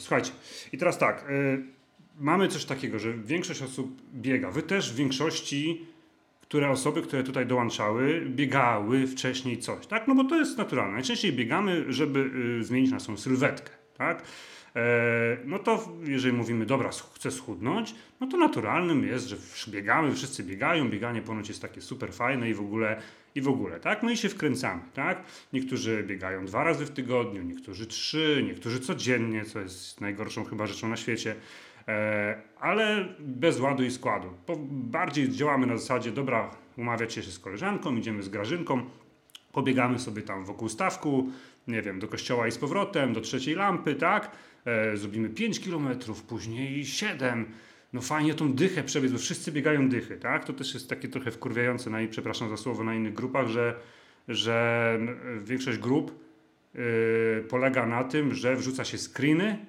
słuchajcie. I teraz tak, y, mamy coś takiego, że większość osób biega. Wy też w większości, które osoby, które tutaj dołączały, biegały wcześniej coś, tak? No bo to jest naturalne. Najczęściej biegamy, żeby y, zmienić naszą sylwetkę, tak? E, no to jeżeli mówimy, dobra, chcę schudnąć, no to naturalnym jest, że biegamy, wszyscy biegają, bieganie ponoć jest takie super fajne i w ogóle, i w ogóle, tak? No i się wkręcamy, tak? Niektórzy biegają dwa razy w tygodniu, niektórzy trzy, niektórzy codziennie, co jest najgorszą chyba rzeczą na świecie, e, ale bez ładu i składu. Bardziej działamy na zasadzie, dobra, umawiać się z koleżanką, idziemy z Grażynką, pobiegamy sobie tam wokół stawku, nie wiem, do kościoła i z powrotem, do trzeciej lampy, tak? E, zrobimy 5 kilometrów, później 7. No fajnie tą dychę przebiec, bo wszyscy biegają dychy, tak? To też jest takie trochę wkurwiające, na, przepraszam za słowo, na innych grupach, że, że większość grup yy, polega na tym, że wrzuca się screeny,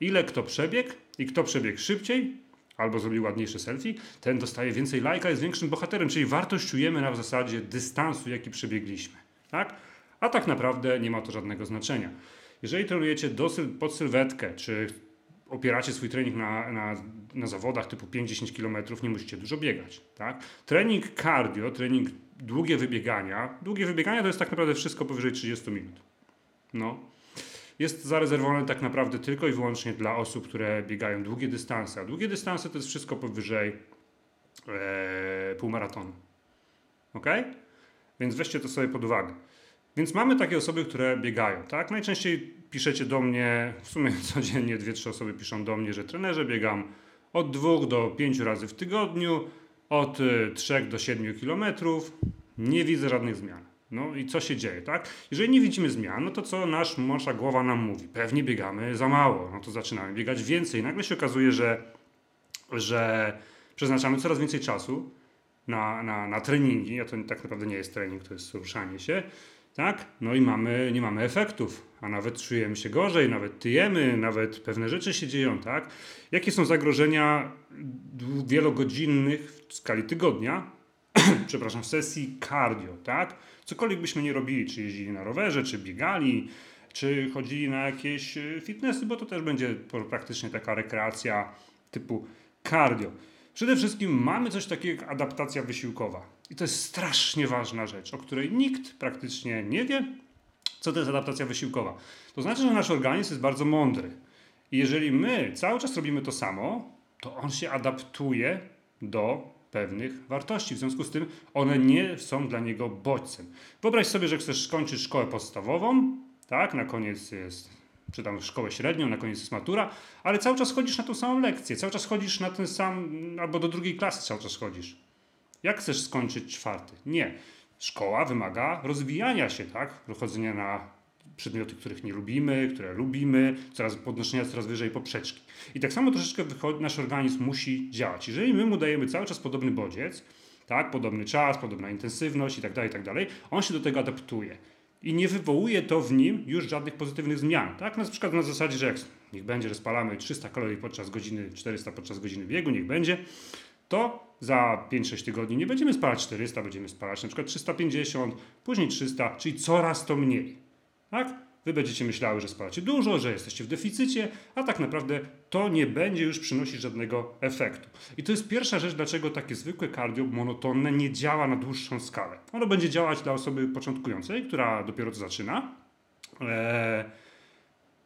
ile kto przebiegł i kto przebiegł szybciej, albo zrobił ładniejsze selfie, ten dostaje więcej lajka, jest większym bohaterem, czyli wartościujemy na zasadzie dystansu, jaki przebiegliśmy, tak? A tak naprawdę nie ma to żadnego znaczenia. Jeżeli trenujecie do, pod sylwetkę, czy opieracie swój trening na, na, na zawodach typu 5-10 km, nie musicie dużo biegać. Tak? Trening cardio, trening długie wybiegania. Długie wybiegania to jest tak naprawdę wszystko powyżej 30 minut. No. Jest zarezerwowane tak naprawdę tylko i wyłącznie dla osób, które biegają długie dystanse. A długie dystanse to jest wszystko powyżej e, półmaratonu. Ok? Więc weźcie to sobie pod uwagę. Więc mamy takie osoby, które biegają, tak? Najczęściej piszecie do mnie, w sumie codziennie dwie, trzy osoby piszą do mnie, że trenerze biegam od dwóch do pięciu razy w tygodniu, od y, trzech do siedmiu kilometrów. Nie widzę żadnych zmian. No i co się dzieje, tak? Jeżeli nie widzimy zmian, no to co nasz, nasza głowa nam mówi? Pewnie biegamy za mało, no to zaczynamy biegać więcej. Nagle się okazuje, że, że przeznaczamy coraz więcej czasu na, na, na treningi, a to tak naprawdę nie jest trening, to jest ruszanie się, tak? No i mamy, nie mamy efektów, a nawet czujemy się gorzej, nawet tyjemy, nawet pewne rzeczy się dzieją, tak? Jakie są zagrożenia wielogodzinnych w skali tygodnia, przepraszam, w sesji cardio, tak? Cokolwiek byśmy nie robili, czy jeździli na rowerze, czy biegali, czy chodzili na jakieś e, fitnessy, bo to też będzie praktycznie taka rekreacja typu cardio. Przede wszystkim mamy coś takiego jak adaptacja wysiłkowa. I to jest strasznie ważna rzecz, o której nikt praktycznie nie wie, co to jest adaptacja wysiłkowa. To znaczy, że nasz organizm jest bardzo mądry. I jeżeli my cały czas robimy to samo, to on się adaptuje do pewnych wartości. W związku z tym one nie są dla niego bodźcem. Wyobraź sobie, że chcesz skończyć szkołę podstawową, tak, na koniec jest czy tam szkołę średnią, na koniec jest matura, ale cały czas chodzisz na tą samą lekcję, cały czas chodzisz na ten sam, albo do drugiej klasy cały czas chodzisz. Jak chcesz skończyć czwarty? Nie. Szkoła wymaga rozwijania się, tak? Chodzenia na przedmioty, których nie lubimy, które lubimy, coraz podnoszenia coraz wyżej poprzeczki. I tak samo troszeczkę wychodzi, nasz organizm musi działać. Jeżeli my mu dajemy cały czas podobny bodziec, tak, podobny czas, podobna intensywność i tak dalej, tak dalej, on się do tego adaptuje i nie wywołuje to w nim już żadnych pozytywnych zmian. Tak? Na przykład na zasadzie, że jak niech będzie, że spalamy 300 kalorii podczas godziny, 400 podczas godziny biegu, niech będzie, to za 5-6 tygodni nie będziemy spalać 400, będziemy spalać na przykład 350, później 300, czyli coraz to mniej. Tak? Wy będziecie myślały, że spalacie dużo, że jesteście w deficycie, a tak naprawdę to nie będzie już przynosić żadnego efektu. I to jest pierwsza rzecz, dlaczego takie zwykłe cardio monotonne nie działa na dłuższą skalę. Ono będzie działać dla osoby początkującej, która dopiero to zaczyna, ee,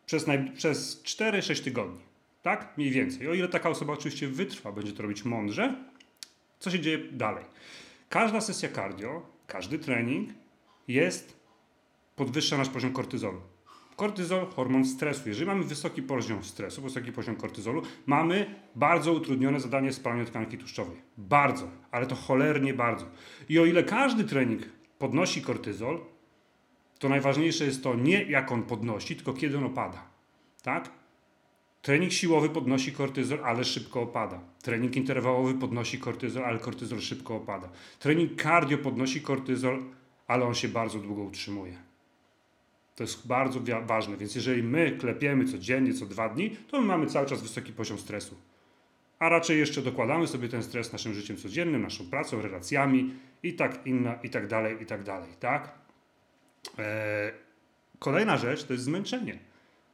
przez, przez 4-6 tygodni. Tak? Mniej więcej. O ile taka osoba oczywiście wytrwa, będzie to robić mądrze, co się dzieje dalej? Każda sesja cardio, każdy trening jest podwyższa nasz poziom kortyzolu. Kortyzol, hormon stresu. Jeżeli mamy wysoki poziom stresu, wysoki poziom kortyzolu, mamy bardzo utrudnione zadanie spalania tkanki tłuszczowej. Bardzo, ale to cholernie bardzo. I o ile każdy trening podnosi kortyzol, to najważniejsze jest to nie jak on podnosi, tylko kiedy on opada. Tak? Trening siłowy podnosi kortyzol, ale szybko opada. Trening interwałowy podnosi kortyzol, ale kortyzol szybko opada. Trening cardio podnosi kortyzol, ale on się bardzo długo utrzymuje. To jest bardzo ważne, więc jeżeli my klepiemy codziennie, co dwa dni, to my mamy cały czas wysoki poziom stresu. A raczej jeszcze dokładamy sobie ten stres naszym życiem codziennym, naszą pracą, relacjami i tak inna, i tak dalej, i tak dalej, tak? Eee, kolejna rzecz to jest zmęczenie.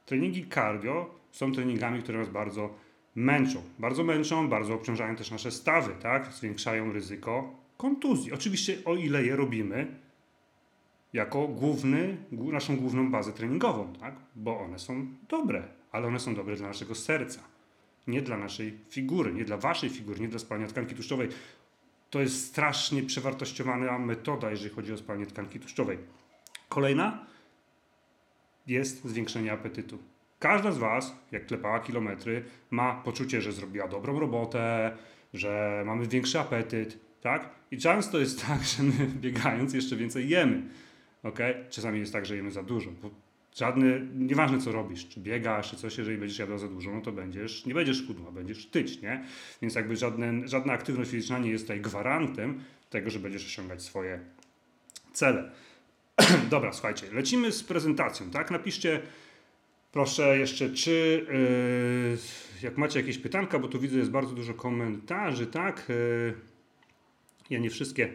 Treningi cardio są treningami, które nas bardzo męczą. Bardzo męczą, bardzo obciążają też nasze stawy, tak? Zwiększają ryzyko kontuzji. Oczywiście o ile je robimy jako główny, naszą główną bazę treningową, tak? Bo one są dobre, ale one są dobre dla naszego serca. Nie dla naszej figury, nie dla waszej figury, nie dla spalania tkanki tłuszczowej. To jest strasznie przewartościowana metoda, jeżeli chodzi o spalanie tkanki tłuszczowej. Kolejna jest zwiększenie apetytu. Każda z Was, jak klepała kilometry, ma poczucie, że zrobiła dobrą robotę, że mamy większy apetyt, tak? I często jest tak, że my biegając jeszcze więcej jemy, ok? Czasami jest tak, że jemy za dużo, bo żadny, nieważne co robisz, czy biegasz, czy coś, jeżeli będziesz jadał za dużo, no to będziesz, nie będziesz chudła, będziesz tyć, nie? Więc jakby żadne, żadna aktywność fizyczna nie jest tutaj gwarantem tego, że będziesz osiągać swoje cele. Dobra, słuchajcie, lecimy z prezentacją, tak? Napiszcie proszę jeszcze, czy yy, jak macie jakieś pytanka, bo tu widzę jest bardzo dużo komentarzy, tak? Yy, ja nie wszystkie,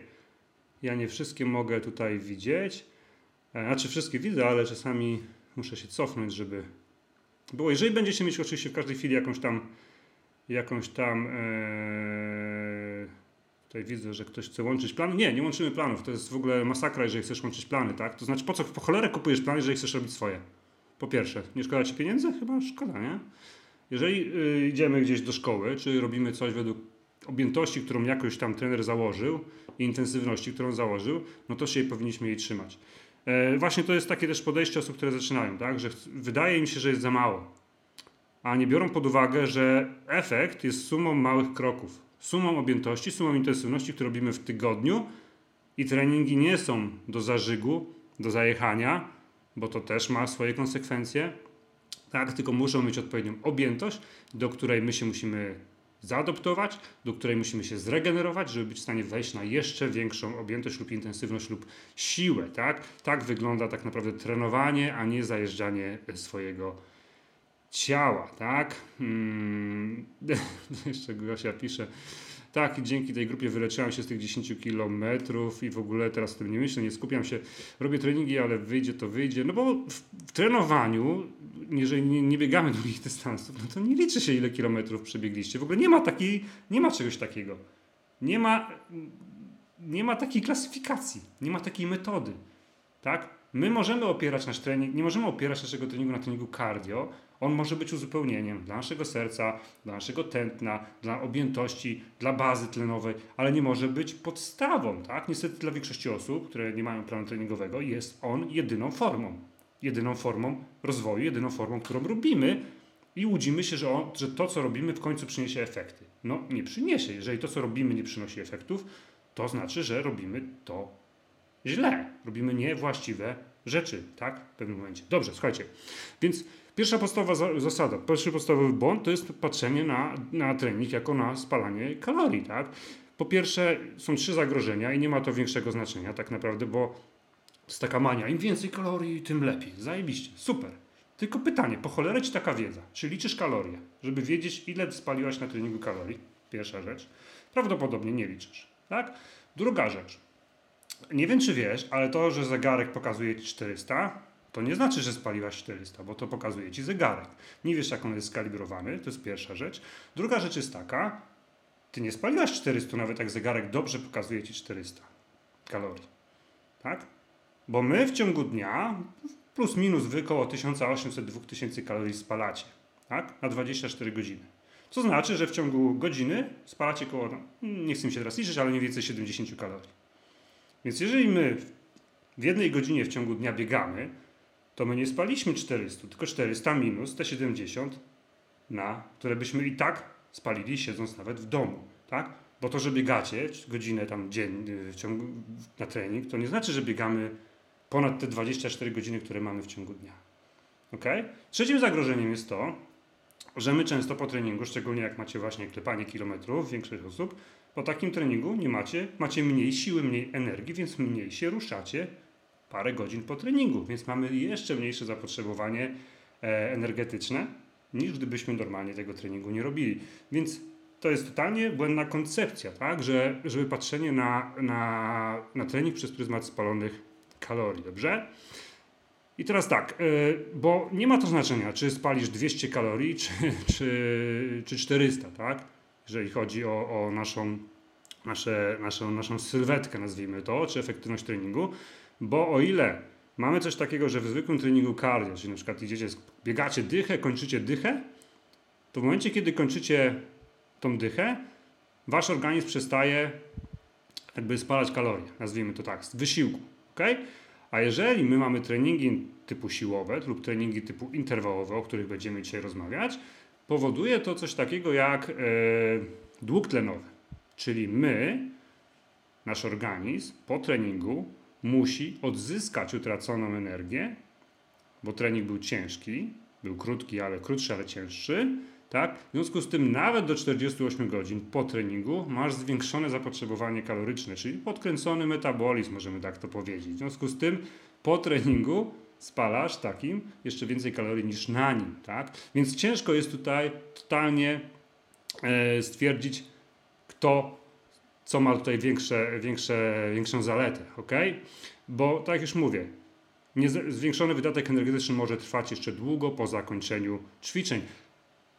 ja nie wszystkie mogę tutaj widzieć. Znaczy wszystkie widzę, ale czasami muszę się cofnąć, żeby było. Jeżeli będziecie mieć oczywiście w każdej chwili jakąś tam jakąś tam yy, Tutaj widzę, że ktoś chce łączyć plan. Nie, nie łączymy planów. To jest w ogóle masakra, jeżeli chcesz łączyć plany, tak? To znaczy, po co po cholerę kupujesz plany, jeżeli chcesz robić swoje? Po pierwsze, nie szkoda ci pieniędzy? Chyba szkoda, nie? Jeżeli y, idziemy gdzieś do szkoły, czy robimy coś według objętości, którą jakoś tam trener założył i intensywności, którą założył, no to się jej powinniśmy jej trzymać. E, właśnie to jest takie też podejście osób, które zaczynają, tak? Że wydaje mi się, że jest za mało, a nie biorą pod uwagę, że efekt jest sumą małych kroków sumą objętości, sumą intensywności, które robimy w tygodniu i treningi nie są do zażygu, do zajechania, bo to też ma swoje konsekwencje, tak, tylko muszą mieć odpowiednią objętość, do której my się musimy zaadoptować, do której musimy się zregenerować, żeby być w stanie wejść na jeszcze większą objętość lub intensywność lub siłę, tak? Tak wygląda tak naprawdę trenowanie, a nie zajeżdżanie swojego ciała, tak? Hmm. Jeszcze Gosia pisze, tak, dzięki tej grupie wyleczyłam się z tych 10 kilometrów i w ogóle teraz o tym nie myślę, nie skupiam się, robię treningi, ale wyjdzie to wyjdzie, no bo w, w trenowaniu, jeżeli nie, nie, biegamy długich dystansów, no to nie liczy się ile kilometrów przebiegliście, w ogóle nie ma takiej, nie ma czegoś takiego, nie ma, nie ma takiej klasyfikacji, nie ma takiej metody, tak? My możemy opierać nasz trening, nie możemy opierać naszego treningu na treningu cardio, on może być uzupełnieniem dla naszego serca, dla naszego tętna, dla objętości, dla bazy tlenowej, ale nie może być podstawą. Tak? Niestety dla większości osób, które nie mają planu treningowego, jest on jedyną formą. Jedyną formą rozwoju, jedyną formą, którą robimy i łudzimy się, że, on, że to, co robimy, w końcu przyniesie efekty. No, nie przyniesie. Jeżeli to, co robimy, nie przynosi efektów, to znaczy, że robimy to źle. Robimy niewłaściwe rzeczy, tak? W pewnym momencie. Dobrze, słuchajcie. Więc Pierwsza podstawowa zasada, pierwszy podstawowy błąd to jest patrzenie na, na trening jako na spalanie kalorii, tak? Po pierwsze, są trzy zagrożenia i nie ma to większego znaczenia tak naprawdę, bo jest taka mania, im więcej kalorii, tym lepiej. Zajebiście, super. Tylko pytanie, po cholerę ci taka wiedza? Czy liczysz kalorie, żeby wiedzieć, ile spaliłaś na treningu kalorii? Pierwsza rzecz. Prawdopodobnie nie liczysz, tak? Druga rzecz. Nie wiem, czy wiesz, ale to, że zegarek pokazuje ci 400, to nie znaczy, że spaliłaś 400, bo to pokazuje ci zegarek. Nie wiesz, jak on jest skalibrowany, to jest pierwsza rzecz. Druga rzecz jest taka, ty nie spaliłaś 400, nawet jak zegarek dobrze pokazuje ci 400 kalorii. Tak? Bo my w ciągu dnia plus minus wy około 1800-2000 kalorii spalacie. Tak? Na 24 godziny. Co znaczy, że w ciągu godziny spalacie około, no, nie chcę mi się teraz liczyć, ale mniej więcej 70 kalorii. Więc jeżeli my w jednej godzinie w ciągu dnia biegamy, to my nie spaliśmy 400, tylko 400 minus te 70, na, które byśmy i tak spalili siedząc nawet w domu, tak? Bo to, że biegacie godzinę tam dzień w ciągu, na trening, to nie znaczy, że biegamy ponad te 24 godziny, które mamy w ciągu dnia. ok? Trzecim zagrożeniem jest to, że my często po treningu, szczególnie jak macie właśnie klepanie kilometrów, większość osób, po takim treningu nie macie, macie mniej siły, mniej energii, więc mniej się ruszacie, parę godzin po treningu, więc mamy jeszcze mniejsze zapotrzebowanie e, energetyczne niż gdybyśmy normalnie tego treningu nie robili. Więc to jest totalnie błędna koncepcja, tak? że, żeby patrzenie na, na, na trening przez pryzmat spalonych kalorii, dobrze? I teraz tak, y, bo nie ma to znaczenia, czy spalisz 200 kalorii, czy, czy, czy 400, tak? Jeżeli chodzi o, o naszą, nasze, naszą, naszą sylwetkę, nazwijmy to, czy efektywność treningu, bo o ile mamy coś takiego, że w zwykłym treningu cardio, czyli na przykład idziecie, biegacie dychę, kończycie dychę, to w momencie, kiedy kończycie tą dychę, wasz organizm przestaje jakby spalać kalorie, nazwijmy to tak, z wysiłku, ok? A jeżeli my mamy treningi typu siłowe lub treningi typu interwałowe, o których będziemy dzisiaj rozmawiać, powoduje to coś takiego jak e, dług tlenowy. Czyli my, nasz organizm po treningu musi odzyskać utraconą energię, bo trening był ciężki, był krótki, ale krótszy, ale cięższy, tak? W związku z tym nawet do 48 godzin po treningu masz zwiększone zapotrzebowanie kaloryczne, czyli podkręcony metabolizm, możemy tak to powiedzieć. W związku z tym po treningu spalasz takim jeszcze więcej kalorii niż na nim, tak? Więc ciężko jest tutaj totalnie e, stwierdzić, kto co ma tutaj większe, większe, większą zaletę, ok? Bo tak jak już mówię, zwiększony wydatek energetyczny może trwać jeszcze długo po zakończeniu ćwiczeń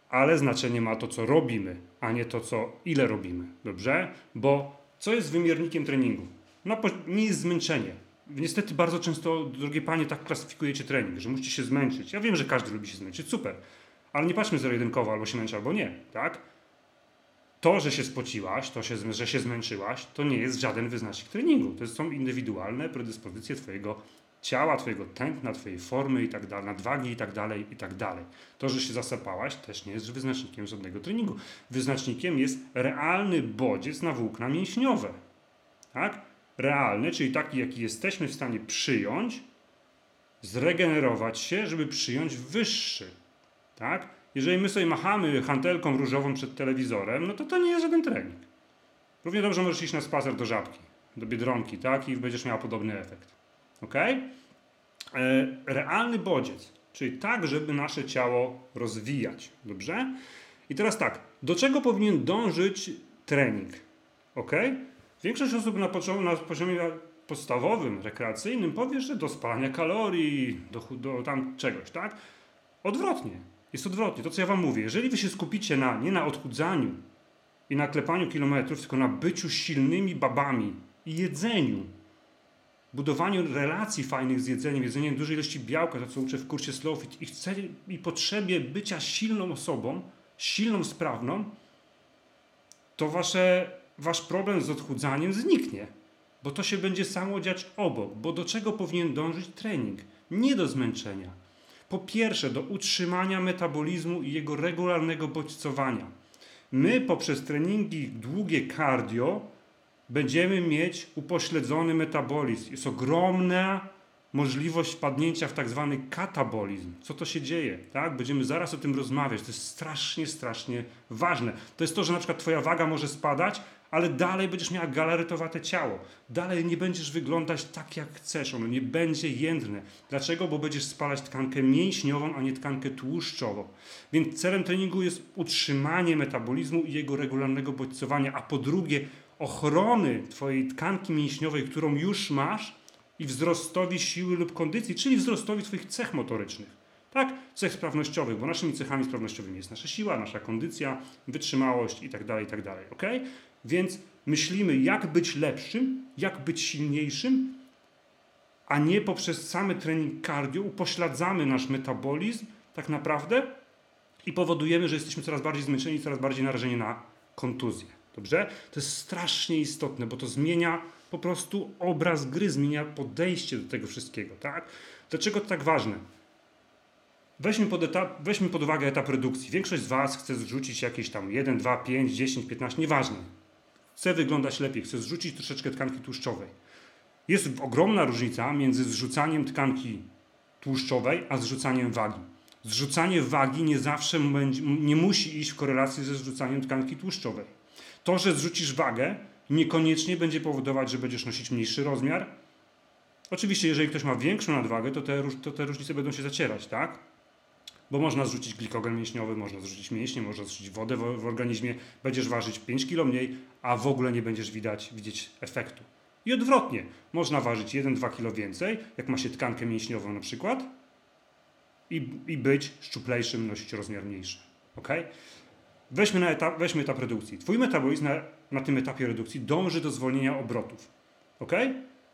ale znaczenie ma to, co robimy, a nie to, co ile robimy. Dobrze? Bo co jest wymiernikiem treningu? No, nie jest zmęczenie. Niestety bardzo często, drogie panie, tak klasyfikujecie trening, że musicie się zmęczyć. Ja wiem, że każdy lubi się zmęczyć, super. Ale nie patrzmy zero-jedynkowo, albo się męczy, albo nie, tak? To, że się spociłaś, to, się, że się zmęczyłaś, to nie jest żaden wyznacznik treningu. To są indywidualne predyspozycje Twojego ciała, twojego tętna, twojej formy i tak dalej, nadwagi i tak dalej, i tak dalej. To, że się zasapałaś, też nie jest wyznacznikiem żadnego treningu. Wyznacznikiem jest realny bodziec na włókna mięśniowe. Tak? Realny, czyli taki, jaki jesteśmy w stanie przyjąć, zregenerować się, żeby przyjąć wyższy. Tak? Jeżeli my sobie machamy hantelką różową przed telewizorem, no to to nie jest żaden trening. Równie dobrze możesz iść na spacer do żabki, do biedronki, tak? I będziesz miała podobny efekt. Ok? E, realny bodziec, czyli tak, żeby nasze ciało rozwijać. Dobrze? I teraz tak, do czego powinien dążyć trening? Ok? Większość osób na, na poziomie podstawowym, rekreacyjnym powie, że do spalania kalorii, do, do tam czegoś, tak? Odwrotnie. Jest odwrotnie. To, co ja wam mówię. Jeżeli wy się skupicie na, nie na odchudzaniu i na klepaniu kilometrów, tylko na byciu silnymi babami i jedzeniu, budowaniu relacji fajnych z jedzeniem, jedzeniem dużej ilości białka, to co uczę w kursie Slowfit i, chcę, i potrzebie bycia silną osobą, silną, sprawną, to wasze, wasz problem z odchudzaniem zniknie. Bo to się będzie samo dziać obok. Bo do czego powinien dążyć trening? Nie do zmęczenia. Po pierwsze, do utrzymania metabolizmu i jego regularnego bodźcowania. My poprzez treningi długie cardio będziemy mieć upośledzony metabolizm. Jest ogromna możliwość wpadnięcia w tak zwany katabolizm. Co to się dzieje? Tak? Będziemy zaraz o tym rozmawiać. To jest strasznie, strasznie ważne. To jest to, że na przykład twoja waga może spadać, ale dalej będziesz miała galaretowate ciało. Dalej nie będziesz wyglądać tak, jak chcesz. Ono nie będzie jędrne. Dlaczego? Bo będziesz spalać tkankę mięśniową, a nie tkankę tłuszczową. Więc celem treningu jest utrzymanie metabolizmu i jego regularnego bodźcowania, a po drugie ochrony Twojej tkanki mięśniowej, którą już masz i wzrostowi siły lub kondycji, czyli wzrostowi Twoich cech motorycznych. Tak? Cech sprawnościowych, bo naszymi cechami sprawnościowymi jest nasza siła, nasza kondycja, wytrzymałość itd., tak itd. Tak ok? Więc myślimy, jak być lepszym, jak być silniejszym, a nie poprzez samy trening cardio upośladzamy nasz metabolizm tak naprawdę i powodujemy, że jesteśmy coraz bardziej zmęczeni, coraz bardziej narażeni na kontuzję. Dobrze? To jest strasznie istotne, bo to zmienia po prostu obraz gry, zmienia podejście do tego wszystkiego, tak? Dlaczego to tak ważne? Weźmy pod, etap, weźmy pod uwagę etap redukcji. Większość z Was chce zrzucić jakieś tam 1, 2, 5, 10, 15, nieważne. Chce wyglądać lepiej, chce zrzucić troszeczkę tkanki tłuszczowej. Jest ogromna różnica między zrzucaniem tkanki tłuszczowej, a zrzucaniem wagi. Zrzucanie wagi nie zawsze nie musi iść w korelacji ze zrzucaniem tkanki tłuszczowej. To, że zrzucisz wagę, niekoniecznie będzie powodować, że będziesz nosić mniejszy rozmiar. Oczywiście, jeżeli ktoś ma większą nadwagę, to te, to te różnice będą się zacierać, tak? Bo można zrzucić glikogen mięśniowy, można zrzucić mięśnie, można zrzucić wodę w, w organizmie, będziesz ważyć 5 kg mniej, a w ogóle nie będziesz widać, widzieć efektu. I odwrotnie, można ważyć 1-2 kg więcej, jak ma się tkankę mięśniową na przykład, i, i być szczuplejszym, nosić rozmiar mniejszy. Ok? Weźmy, na etap, weźmy etap redukcji. Twój metabolizm na, na tym etapie redukcji dąży do zwolnienia obrotów. Ok?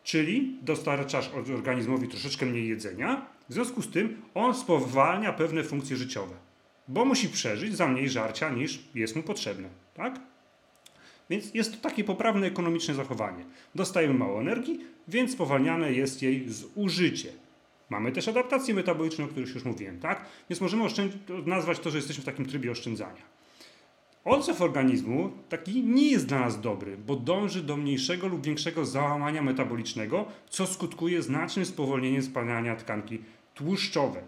Czyli dostarczasz organizmowi troszeczkę mniej jedzenia, w związku z tym on spowalnia pewne funkcje życiowe, bo musi przeżyć za mniej żarcia niż jest mu potrzebne. Tak? Więc jest to takie poprawne ekonomiczne zachowanie. Dostajemy mało energii, więc spowalniane jest jej zużycie. Mamy też adaptację metaboliczną, o których już mówiłem, tak? Więc możemy nazwać to, że jesteśmy w takim trybie oszczędzania. Odzew organizmu taki nie jest dla nas dobry, bo dąży do mniejszego lub większego załamania metabolicznego, co skutkuje znacznym spowolnieniem spalania tkanki tłuszczowej.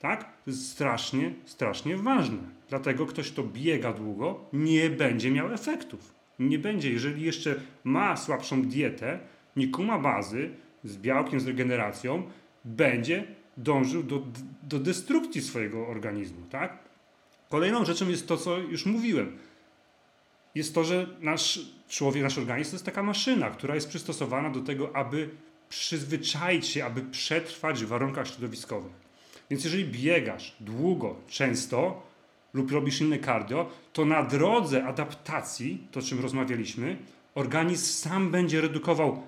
Tak? To jest strasznie, strasznie ważne. Dlatego ktoś, kto biega długo, nie będzie miał efektów. Nie będzie, jeżeli jeszcze ma słabszą dietę, nie kuma bazy z białkiem, z regeneracją, będzie dążył do, do destrukcji swojego organizmu. Tak? Kolejną rzeczą jest to, co już mówiłem. Jest to, że nasz człowiek, nasz organizm to jest taka maszyna, która jest przystosowana do tego, aby przyzwyczaić się, aby przetrwać w warunkach środowiskowych. Więc jeżeli biegasz długo, często lub robisz inne cardio, to na drodze adaptacji, to o czym rozmawialiśmy, organizm sam będzie redukował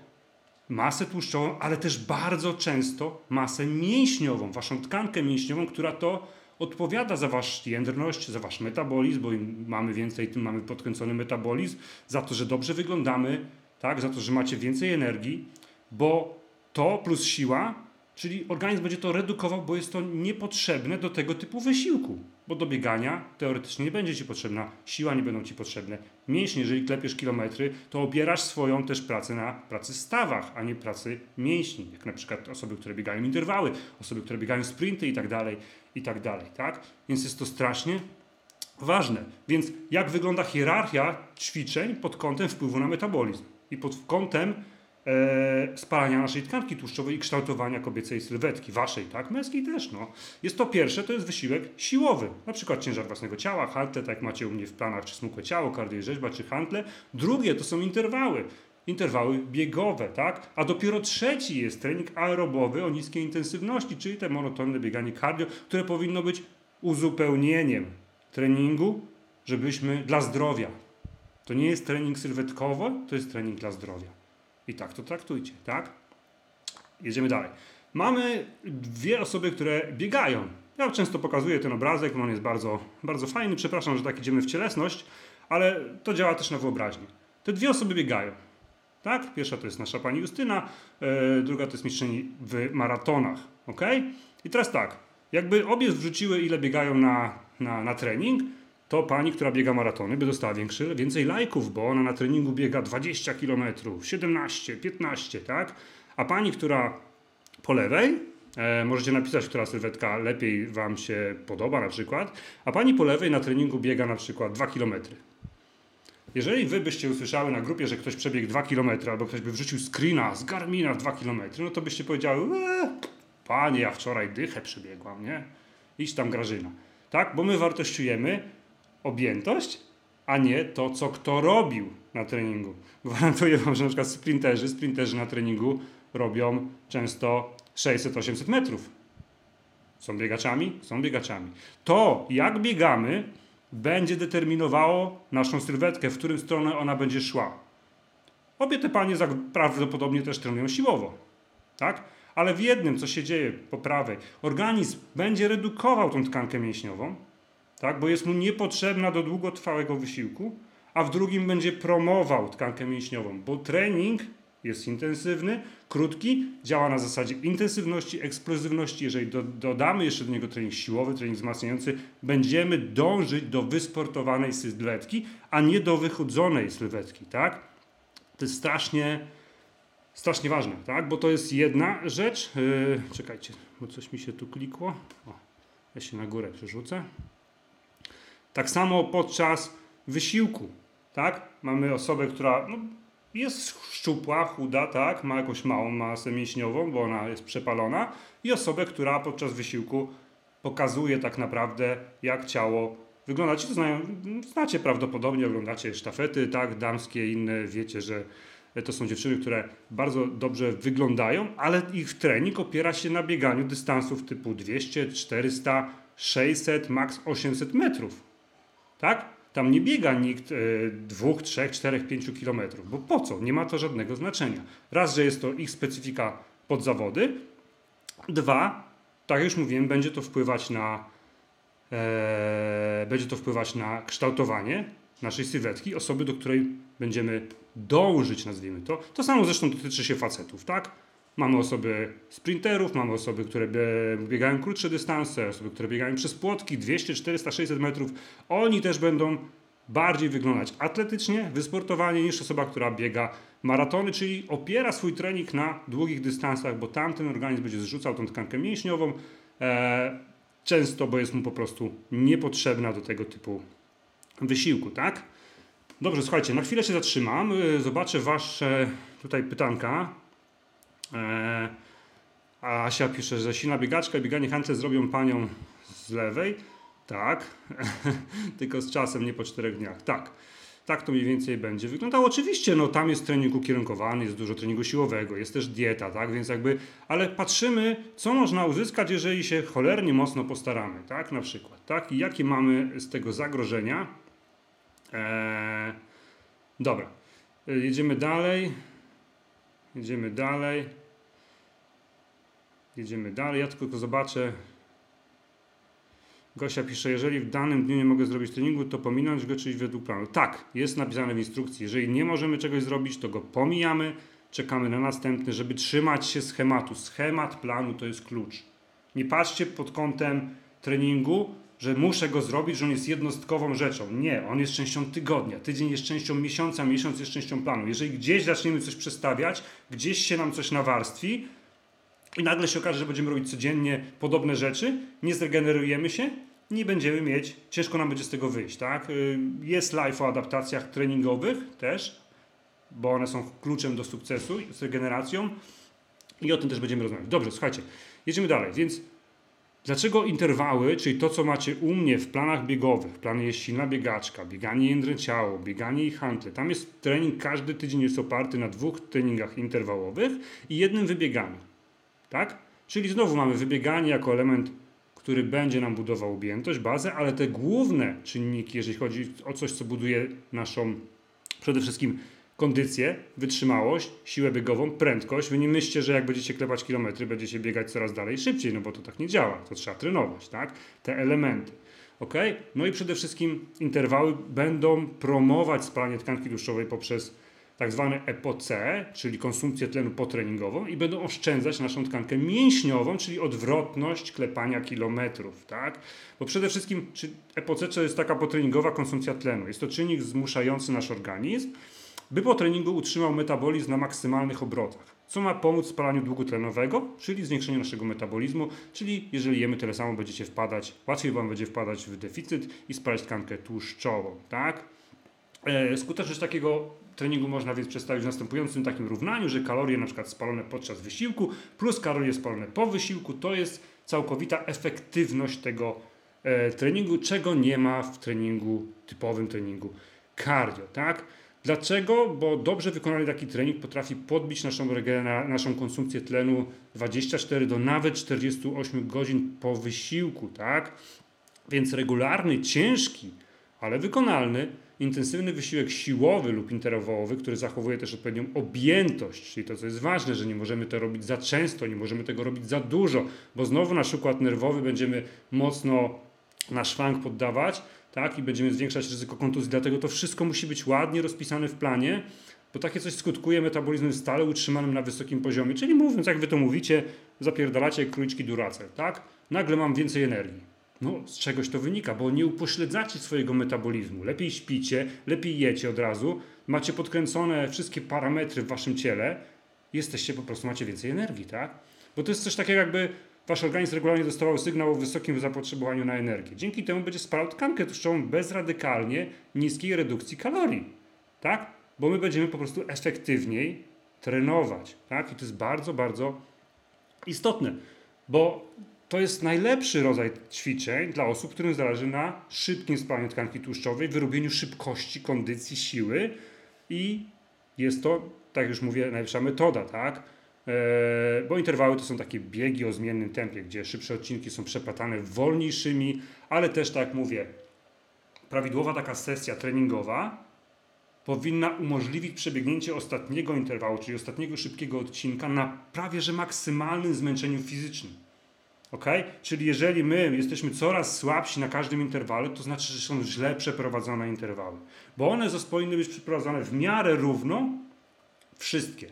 masę tłuszczową, ale też bardzo często masę mięśniową, waszą tkankę mięśniową, która to odpowiada za wasz jędrność, za wasz metabolizm, bo im mamy więcej, tym mamy podkręcony metabolizm, za to, że dobrze wyglądamy, tak, za to, że macie więcej energii, bo to plus siła, czyli organizm będzie to redukował, bo jest to niepotrzebne do tego typu wysiłku. Bo do biegania teoretycznie nie będzie ci potrzebna siła, nie będą ci potrzebne mięśnie. Jeżeli klepiesz kilometry, to obierasz swoją też pracę na pracy stawach, a nie pracy mięśni. Jak na przykład osoby, które biegają interwały, osoby, które biegają sprinty i tak dalej, i tak dalej, tak? Więc jest to strasznie ważne. Więc jak wygląda hierarchia ćwiczeń pod kątem wpływu na metabolizm i pod kątem e, spalania naszej tkanki tłuszczowej i kształtowania kobiecej sylwetki, waszej, tak? Męskiej też, no. Jest to pierwsze, to jest wysiłek siłowy, na przykład ciężar własnego ciała, hantle, tak jak macie u mnie w planach, czy smukłe ciało, kardio rzeźba, czy hantle. Drugie to są interwały, interwały biegowe, tak? A dopiero trzeci jest trening aerobowy o niskiej intensywności, czyli te monotonne bieganie cardio, które powinno być uzupełnieniem treningu, żebyśmy dla zdrowia. To nie jest trening sylwetkowy, to jest trening dla zdrowia. I tak to traktujcie, tak? Jedziemy dalej. Mamy dwie osoby, które biegają. Ja często pokazuję ten obrazek, on jest bardzo, bardzo fajny. Przepraszam, że tak idziemy w cielesność, ale to działa też na wyobraźnię. Te dwie osoby biegają. Tak? Pierwsza to jest nasza pani Justyna, yy, druga to jest mistrzyni w maratonach. ok? I teraz tak, jakby obie wrzuciły ile biegają na, na, na trening, to pani, która biega maratony, by dostała większy, więcej lajków, bo ona na treningu biega 20 km, 17, 15, tak? A pani, która po lewej, e, możecie napisać, która sylwetka lepiej Wam się podoba na przykład, a pani po lewej na treningu biega na przykład 2 km. Jeżeli wy byście usłyszały na grupie, że ktoś przebiegł 2 km, albo ktoś by wrzucił screena z Garmina 2 km, no to byście powiedziały, eee, panie, ja wczoraj dychę przebiegłam, nie? Idź tam Grażyna. Tak? Bo my wartościujemy objętość, a nie to, co kto robił na treningu. Gwarantuję wam, że na przykład sprinterzy, sprinterzy na treningu robią często 600-800 metrów. Są biegaczami? Są biegaczami. To, jak biegamy, będzie determinowało naszą sylwetkę, w którym stronę ona będzie szła. Obie te panie prawdopodobnie też trenują siłowo, tak? Ale w jednym, co się dzieje po prawej, organizm będzie redukował tą tkankę mięśniową, tak? bo jest mu niepotrzebna do długotrwałego wysiłku, a w drugim będzie promował tkankę mięśniową, bo trening jest intensywny, krótki, działa na zasadzie intensywności, eksplozywności. Jeżeli do, dodamy jeszcze do niego trening siłowy, trening wzmacniający, będziemy dążyć do wysportowanej sylwetki, a nie do wychudzonej sylwetki, tak? To jest strasznie, strasznie ważne, tak? Bo to jest jedna rzecz. Yy, czekajcie, bo coś mi się tu klikło. O, ja się na górę przerzucę. Tak samo podczas wysiłku, tak? Mamy osobę, która no, jest szczupła, chuda, tak, ma jakąś małą masę mięśniową, bo ona jest przepalona i osobę, która podczas wysiłku pokazuje tak naprawdę, jak ciało wygląda. Ci to znają, znacie prawdopodobnie, oglądacie sztafety, tak, damskie, inne, wiecie, że To są dziewczyny, które bardzo dobrze wyglądają, ale ich trening opiera się na bieganiu dystansów typu 200, 400, 600, max 800 metrów. Tak? Tam nie biega nikt e, 2, 3, 4, 5 kilometrów, bo po co? Nie ma to żadnego znaczenia. Raz, że jest to ich specyfika pod zawody, dwa, tak jak już mówiłem, będzie to wpływać na e, będzie to wpływać na kształtowanie naszej sylwetki, osoby, do której będziemy dążyć, nazwijmy to. To samo zresztą dotyczy się facetów, tak? Mamy osoby sprinterów, mamy osoby, które bie- biegają krótsze dystanse, osoby, które biegają przez płotki 200, 400, 600 metrów. Oni też będą bardziej wyglądać atletycznie, wysportowanie niż osoba, która biega maratony, czyli opiera swój trening na długich dystansach, bo tamten organizm będzie zrzucał tą tkankę mięśniową, e, często, bo jest mu po prostu niepotrzebna do tego typu wysiłku, tak? Dobrze, słuchajcie, na chwilę się zatrzymam, y, zobaczę wasze tutaj pytanka. E, a Asia pisze, że silna biegaczka i bieganie handle zrobią panią z lewej. Tak, tylko z czasem, nie po czterech dniach. Tak, tak to mniej więcej będzie wyglądało. Oczywiście, no tam jest trening ukierunkowany, jest dużo treningu siłowego, jest też dieta, tak, więc jakby, ale patrzymy, co można uzyskać, jeżeli się cholernie mocno postaramy, tak, na przykład, tak, i jakie mamy z tego zagrożenia. Eee, dobra, E, jedziemy dalej. Jedziemy dalej. Jedziemy dalej. Ja tylko zobaczę. Gosia pisze, jeżeli w danym dniu nie mogę zrobić treningu, to pominąć go, czyli według planu. Tak, jest napisane w instrukcji. Jeżeli nie możemy czegoś zrobić, to go pomijamy, czekamy na następny, żeby trzymać się schematu. Schemat planu to jest klucz. Nie patrzcie pod kątem treningu, że muszę go zrobić, że on jest jednostkową rzeczą. Nie, on jest częścią tygodnia, tydzień jest częścią miesiąca, miesiąc jest częścią planu. Jeżeli gdzieś zaczniemy coś przestawiać, gdzieś się nam coś nawarstwi i nagle się okaże, że będziemy robić codziennie podobne rzeczy, nie zregenerujemy się, nie będziemy mieć, ciężko nam będzie z tego wyjść, tak? Y, Jest live o adaptacjach treningowych też, bo one są kluczem do sukcesu z regeneracją i o tym też będziemy rozmawiać. Dobrze, słuchajcie, jedziemy dalej, więc Dlaczego interwały, czyli to, co macie u mnie w planach biegowych, plany jest silna biegaczka, bieganie jędrne ciało, bieganie i hantle. Tam jest trening, każdy tydzień jest oparty na dwóch treningach interwałowych i jednym wybieganiu. Tak? Czyli znowu mamy wybieganie jako element, który będzie nam budował objętość, bazę, ale te główne czynniki, jeżeli chodzi o coś, co buduje naszą przede wszystkim kondycję, wytrzymałość, siłę biegową, prędkość. Wy nie myślcie, że jak będziecie klepać kilometry, będziecie biegać coraz dalej szybciej, no bo to tak nie działa. To trzeba trenować, tak? Te elementy. Ok? No i przede wszystkim interwały będą promować spalanie tkanki tłuszczowej poprzez tak zwane EPOC, czyli konsumpcję tlenu potreningową i będą oszczędzać naszą tkankę mięśniową, czyli odwrotność klepania kilometrów, tak? Bo przede wszystkim EPOC to jest taka potreningowa konsumpcja tlenu. Jest to czynnik zmuszający nasz organizm, by po treningu utrzymał metabolizm na maksymalnych obrotach, co ma pomóc w spalaniu długu tlenowego, czyli zwiększeniu naszego metabolizmu, czyli jeżeli jemy tyle samo, będziecie wpadać, łatwiej Wam będzie wpadać w deficyt i spalać tkankę tłuszczową, tak? E, skuteczność takiego treningu można więc przedstawić w następującym takim równaniu, że kalorie na przykład spalone podczas wysiłku plus kalorie spalone po wysiłku to jest całkowita efektywność tego e, treningu, czego nie ma w treningu, typowym treningu cardio, tak? Dlaczego? Bo dobrze wykonany taki trening potrafi podbić naszą, regenera- naszą konsumpcję tlenu 24 do nawet 48 godzin po wysiłku, tak? Więc regularny, ciężki, ale wykonalny, intensywny wysiłek siłowy lub interwałowy, który zachowuje też odpowiednią objętość, czyli to, co jest ważne, że nie możemy to robić za często, nie możemy tego robić za dużo, bo znowu nasz układ nerwowy będziemy mocno na szwank poddawać, tak, i będziemy zwiększać ryzyko kontuzji, dlatego to wszystko musi być ładnie rozpisane w planie, bo takie coś skutkuje metabolizmem stale utrzymanym na wysokim poziomie, czyli mówiąc, jak wy to mówicie, zapierdalacie króliczki duracel, tak? Nagle mam więcej energii. No, z czegoś to wynika, bo nie upośledzacie swojego metabolizmu. Lepiej śpicie, lepiej jecie od razu, macie podkręcone wszystkie parametry w waszym ciele, jesteście po prostu, macie więcej energii, tak? Bo to jest coś takiego, jakby wasz organizm regularnie dostawał sygnał o wysokim zapotrzebowaniu na energię. Dzięki temu będzie spalał tkankę tłuszczową bez radykalnie niskiej redukcji kalorii, tak? Bo my będziemy po prostu efektywniej trenować, tak? I to jest bardzo, bardzo istotne, bo to jest najlepszy rodzaj ćwiczeń dla osób, którym zależy na szybkim spalaniu tkanki tłuszczowej, wyrobieniu szybkości, kondycji, siły i jest to, tak już mówię, najlepsza metoda, tak? E, bo interwały to są takie biegi o zmiennym tempie, gdzie szybsze odcinki są przeplatane wolniejszymi, ale też, tak mówię, prawidłowa taka sesja treningowa powinna umożliwić przebiegnięcie ostatniego interwału, czyli ostatniego szybkiego odcinka na prawie że maksymalnym zmęczeniu fizycznym. Ok? Czyli jeżeli my jesteśmy coraz słabsi na każdym interwale, to znaczy, że są źle przeprowadzone interwały. Bo one powinny być przeprowadzone w miarę równo, wszystkie.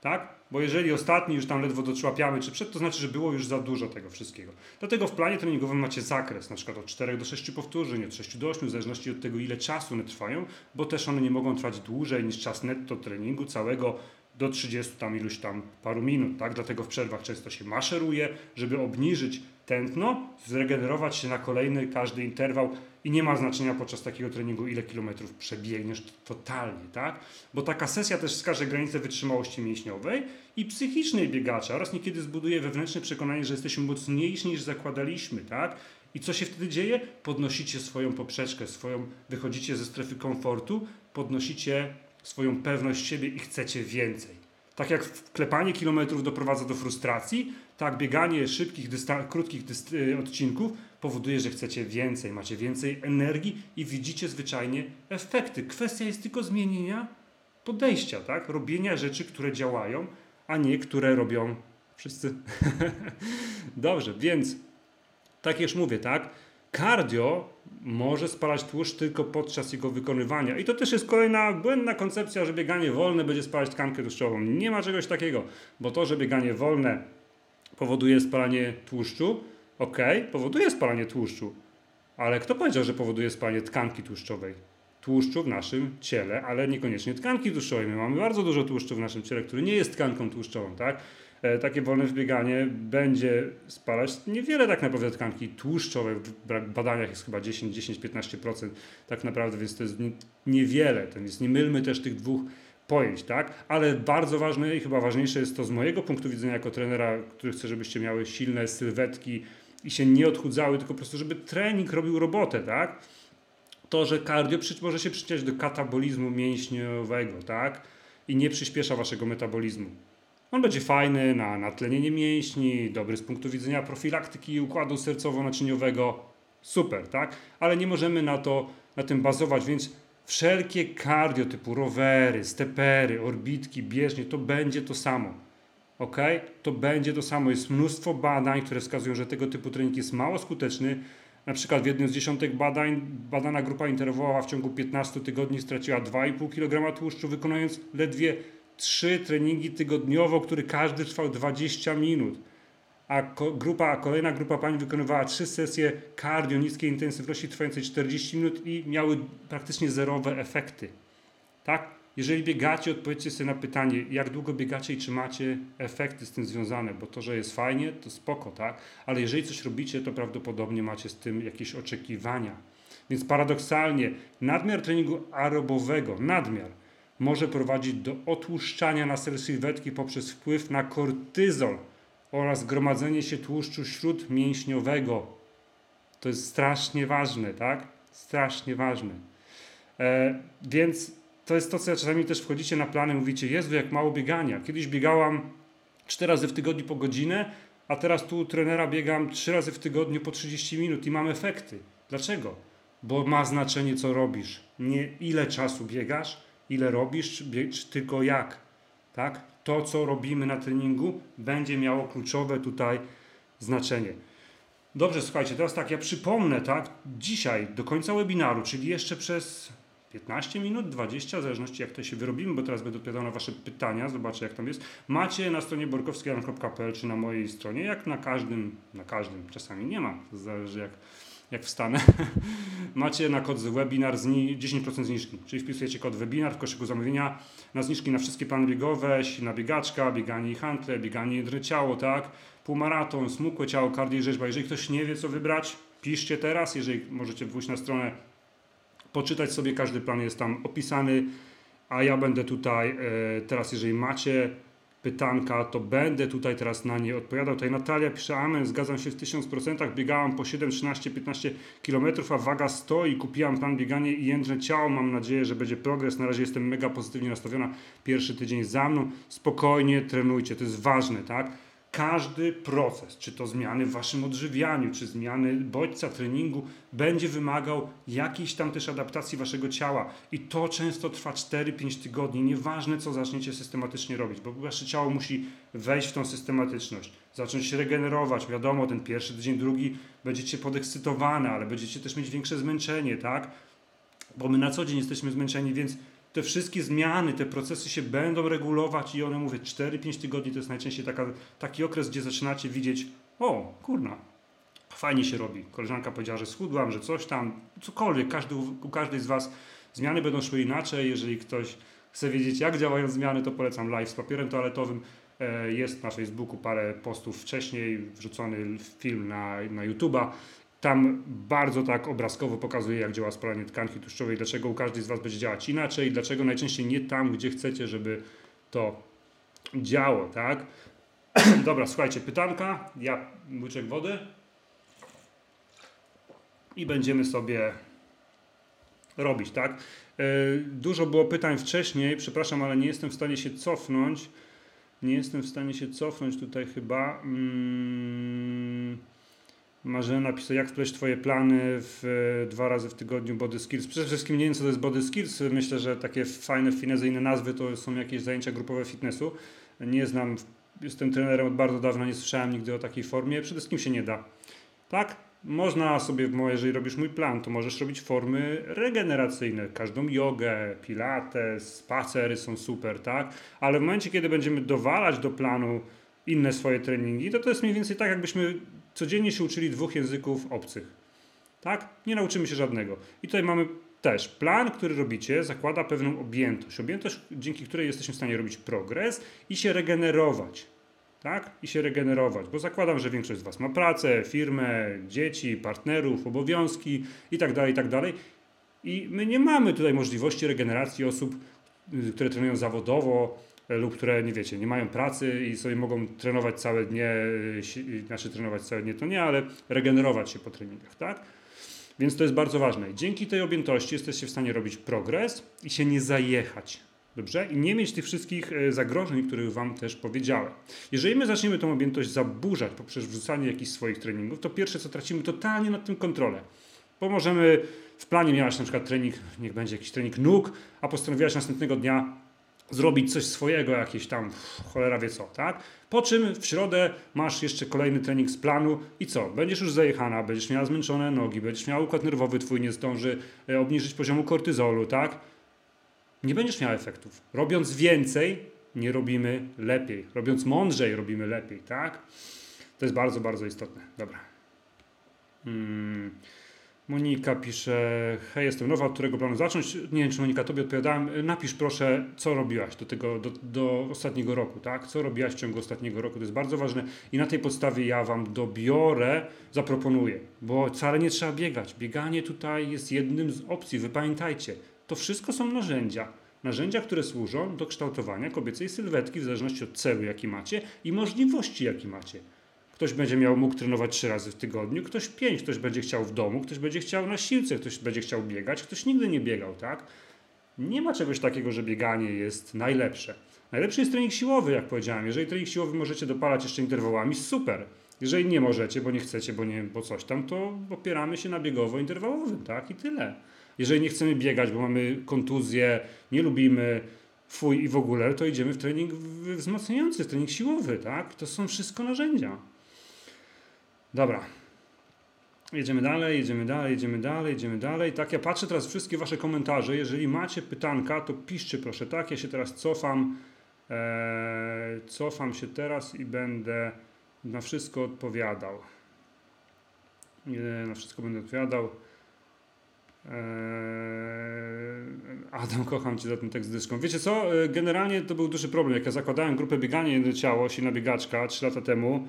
Tak? Bo jeżeli ostatni już tam ledwo doczłapiamy czy przed, to znaczy, że było już za dużo tego wszystkiego. Dlatego w planie treningowym macie zakres, na przykład od 4 do 6 powtórzeń, od 6 do 8, w zależności od tego, ile czasu one trwają, bo też one nie mogą trwać dłużej niż czas netto treningu całego do 30 tam iluś tam paru minut, tak? Dlatego w przerwach często się maszeruje, żeby obniżyć tętno, zregenerować się na kolejny każdy interwał i nie ma znaczenia podczas takiego treningu, ile kilometrów przebiegniesz totalnie, tak? Bo taka sesja też wskaże granicę wytrzymałości mięśniowej i psychicznej biegacza oraz niekiedy zbuduje wewnętrzne przekonanie, że jesteśmy mocniejsi niż zakładaliśmy, tak? I co się wtedy dzieje? Podnosicie swoją poprzeczkę, swoją, wychodzicie ze strefy komfortu, podnosicie swoją pewność siebie i chcecie więcej. Tak jak klepanie kilometrów doprowadza do frustracji, tak bieganie szybkich, krótkich y, odcinków powoduje, że chcecie więcej, macie więcej energii i widzicie zwyczajnie efekty. Kwestia jest tylko zmienienia podejścia, tak? Robienia rzeczy, które działają, a nie które robią wszyscy. Dobrze, więc tak już mówię, tak? Cardio może spalać tłuszcz tylko podczas jego wykonywania. I to też jest kolejna błędna koncepcja, że bieganie wolne będzie spalać tkankę tłuszczową. Nie ma czegoś takiego, bo to, że bieganie wolne powoduje spalanie tłuszczu, ok, powoduje spalanie tłuszczu, ale kto powiedział, że powoduje spalanie tkanki tłuszczowej? Tłuszczu w naszym ciele, ale niekoniecznie tkanki tłuszczowej. My mamy bardzo dużo tłuszczu w naszym ciele, który nie jest tkanką tłuszczową, tak? E, takie wolne wbieganie będzie spalać niewiele tak naprawdę tkanki tłuszczowej. W badaniach jest chyba 10, 10, 15% tak naprawdę, więc to jest niewiele. Więc nie mylmy też tych dwóch pojęć, tak? Ale bardzo ważne i chyba ważniejsze jest to z mojego punktu widzenia jako trenera, który chce, żebyście miały silne sylwetki i się nie odchudzały, tylko po prostu, żeby trening robił robotę, tak? To, że cardio może się przyczyniać do katabolizmu mięśniowego, tak? I nie przyspiesza waszego metabolizmu. On będzie fajny na natlenienie mięśni, dobry z punktu widzenia profilaktyki układu sercowo-naczyniowego. Super, tak? Ale nie możemy na, to, na tym bazować, więc wszelkie cardio typu rowery, stepery, orbitki, bieżnie, to będzie to samo. Ok? To będzie to samo. Jest mnóstwo badań, które wskazują, że tego typu trening jest mało skuteczny. Na przykład w jednym z dziesiątek badań badana grupa interwoła w ciągu 15 tygodni straciła 2,5 kg tłuszczu, wykonując ledwie trzy treningi tygodniowo, który każdy trwał 20 minut. A grupa, a kolejna grupa pań wykonywała trzy sesje cardio niskiej intensywności trwającej 40 minut i miały praktycznie zerowe efekty. Tak? Jeżeli biegacie, odpowiedzcie sobie na pytanie, jak długo biegacie i czy macie efekty z tym związane, bo to, że jest fajnie, to spoko, tak? Ale jeżeli coś robicie, to prawdopodobnie macie z tym jakieś oczekiwania. Więc paradoksalnie nadmiar treningu aerobowego, nadmiar, może prowadzić do otłuszczania na sylwetki poprzez wpływ na kortyzol oraz gromadzenie się tłuszczu śródmięśniowego. To jest strasznie ważne, tak? Strasznie ważne. E, więc to jest to, co czasami też wchodzicie na plany, mówicie, Jezu, jak mało biegania. Kiedyś biegałam 4 razy w tygodniu po godzinę, a teraz tu trenera biegam 3 razy w tygodniu po 30 minut i mam efekty. Dlaczego? Bo ma znaczenie, co robisz. Nie ile czasu biegasz, ile robisz, czy tylko jak. Tak? To, co robimy na treningu, będzie miało kluczowe tutaj znaczenie. Dobrze, słuchajcie, teraz tak, ja przypomnę, tak, dzisiaj do końca webinaru, czyli jeszcze przez 15 minut, 20, w zależności jak to się wyrobimy, bo teraz będę odpowiadał na Wasze pytania, zobaczę jak tam jest. Macie na stronie borkowskijan.pl czy na mojej stronie, jak na każdym, na każdym, czasami nie ma, zależy jak jak wstanę, macie na kod webinar zni 10% zniżki. Czyli wpisujecie kod webinar w koszyku zamówienia na zniżki na wszystkie plany biegowe, na biegaczka, bieganie i handle, bieganie i ciało, tak? Półmaraton, smukłe ciało, kardio i rzeźba. Jeżeli ktoś nie wie co wybrać, piszcie teraz, jeżeli możecie wrócić na stronę, poczytać sobie, każdy plan jest tam opisany, a ja będę tutaj e, teraz, jeżeli macie pytanka, to będę tutaj teraz na nie odpowiadał. Tutaj Natalia pisze, amen, zgadzam się w 1000%, biegałam po 7, 13, 15 km, a waga stoi, kupiłam plan bieganie i jędrne ciało, mam nadzieję, że będzie progres, na razie jestem mega pozytywnie nastawiona, pierwszy tydzień za mną, spokojnie trenujcie, to jest ważne, tak? Każdy proces, czy to zmiany w waszym odżywianiu, czy zmiany bodźca treningu, będzie wymagał jakiejś tam też adaptacji waszego ciała. I to często trwa 4-5 tygodni. Nieważne, co zaczniecie systematycznie robić, bo wasze ciało musi wejść w tą systematyczność, zacząć się regenerować. Wiadomo, ten pierwszy tydzień, drugi będziecie podekscytowane, ale będziecie też mieć większe zmęczenie, tak? Bo my na co dzień jesteśmy zmęczeni, więc te wszystkie zmiany, te procesy się będą regulować i one, mówię, 4-5 tygodni to jest najczęściej taka, taki okres, gdzie zaczynacie widzieć, o, kurna, fajnie się robi. Koleżanka powiedziała, że schudłam, że coś tam, cokolwiek, każdy, u każdej z Was zmiany będą szły inaczej. Jeżeli ktoś chce wiedzieć, jak działają zmiany, to polecam live z papierem toaletowym. E, jest na Facebooku parę postów wcześniej, wrzucony film na, na YouTube'a. Tam bardzo tak obrazkowo pokazuje, jak działa spalanie tkanki tłuszczowej, dlaczego u każdej z Was będzie działać inaczej, dlaczego najczęściej nie tam, gdzie chcecie, żeby to działo, tak? Dobra, słuchajcie, pytanka, ja łyczek wody i będziemy sobie robić, tak? Yy, dużo było pytań wcześniej, przepraszam, ale nie jestem w stanie się cofnąć. Nie jestem w stanie się cofnąć tutaj chyba. Mm. Marzena napisała, jak spleść Twoje plany w, e, dwa razy w tygodniu Body Skills. Przede wszystkim nie wiem, co to jest Body Skills. Myślę, że takie fajne, finezyjne nazwy to są jakieś zajęcia grupowe fitnessu. Nie znam, jestem trenerem od bardzo dawna, nie słyszałem nigdy o takiej formie. Przede wszystkim się nie da. Tak? Można sobie, jeżeli robisz mój plan, to możesz robić formy regeneracyjne. Każdą jogę, pilates, spacery są super, tak? Ale w momencie, kiedy będziemy dowalać do planu inne swoje treningi, to to jest mniej więcej tak, jakbyśmy codziennie się uczyli dwóch języków obcych. Tak? Nie nauczymy się żadnego. I tutaj mamy też plan, który robicie, zakłada pewną objętość. Objętość, dzięki której jesteśmy w stanie robić progres i się regenerować. Tak? I się regenerować, bo zakładam, że większość z Was ma pracę, firmę, dzieci, partnerów, obowiązki itd., tak itd. Tak I my nie mamy tutaj możliwości regeneracji osób, y, które trenują zawodowo, lub które, nie wiecie, nie mają pracy i sobie mogą trenować całe dnie, e, znaczy trenować całe dnie to nie, ale regenerować się po treningach, tak? Więc to jest bardzo ważne. Dzięki tej objętości jesteście w stanie robić progres i się nie zajechać. Dobrze? I nie mieć tych wszystkich e, zagrożeń, których Wam też powiedziałem. Jeżeli my zaczniemy tą objętość zaburzać poprzez wrzucanie jakichś swoich treningów, to pierwsze co tracimy totalnie nad tym kontrolę. Bo możemy w planie miałaś na przykład trening, niech będzie jakiś trening nóg, a postanowiłaś następnego dnia zrobić coś swojego, jakieś tam cholera wie co, tak? Po czym w środę masz jeszcze kolejny trening z planu i co? Będziesz już zajechana, będziesz miała zmęczone nogi, będziesz miała układ nerwowy twój nie zdąży e, obniżyć poziomu kortyzolu, tak? Nie będziesz miała efektów. Robiąc więcej, nie robimy lepiej. Robiąc mądrzej, robimy lepiej, tak? To jest bardzo, bardzo istotne. Dobra. Hmm. Monika pisze, hej, jestem nowa, od którego planu zacząć? Nie wiem, czy Monika, tobie odpowiadałem. Napisz proszę, co robiłaś do tego, do, do ostatniego roku, tak? Co robiłaś w ciągu ostatniego roku, to jest bardzo ważne i na tej podstawie ja wam dobiorę, zaproponuję, bo wcale nie trzeba biegać. Bieganie tutaj jest jednym z opcji, wy pamiętajcie, to wszystko są narzędzia. Narzędzia, które służą do kształtowania kobiecej sylwetki w zależności od celu, jaki macie i możliwości, jaki macie. Ktoś będzie miał, mógł trenować trzy razy w tygodniu, ktoś pięć, ktoś będzie chciał w domu, ktoś będzie chciał na siłce, ktoś będzie chciał biegać, ktoś nigdy nie biegał, tak? Nie ma czegoś takiego, że bieganie jest najlepsze. Najlepszy jest trening siłowy, jak powiedziałem. Jeżeli trening siłowy możecie dopalać jeszcze interwałami, super. Jeżeli nie możecie, bo nie chcecie, bo, nie, bo coś tam, to opieramy się na biegowo-interwałowym, tak? I tyle. Jeżeli nie chcemy biegać, bo mamy kontuzję, nie lubimy, fuj i w ogóle, to idziemy w trening wzmacniający, w trening siłowy, tak? To są wszystko narzędzia. Dobra. Jedziemy dalej, jedziemy dalej, jedziemy dalej, jedziemy dalej. Tak, ja patrzę teraz wszystkie Wasze komentarze. Jeżeli macie pytanka, to piszcie proszę, tak? Ja się teraz cofam. Eee, cofam się teraz i będę na wszystko odpowiadał. Na wszystko będę odpowiadał. Eee, Adam, kocham Cię za ten tekst z dyszką. Wiecie co? Eee, generalnie to był duży problem. Jak ja zakładałem grupę bieganie jedno ciało, silna biegaczka 3 lata temu,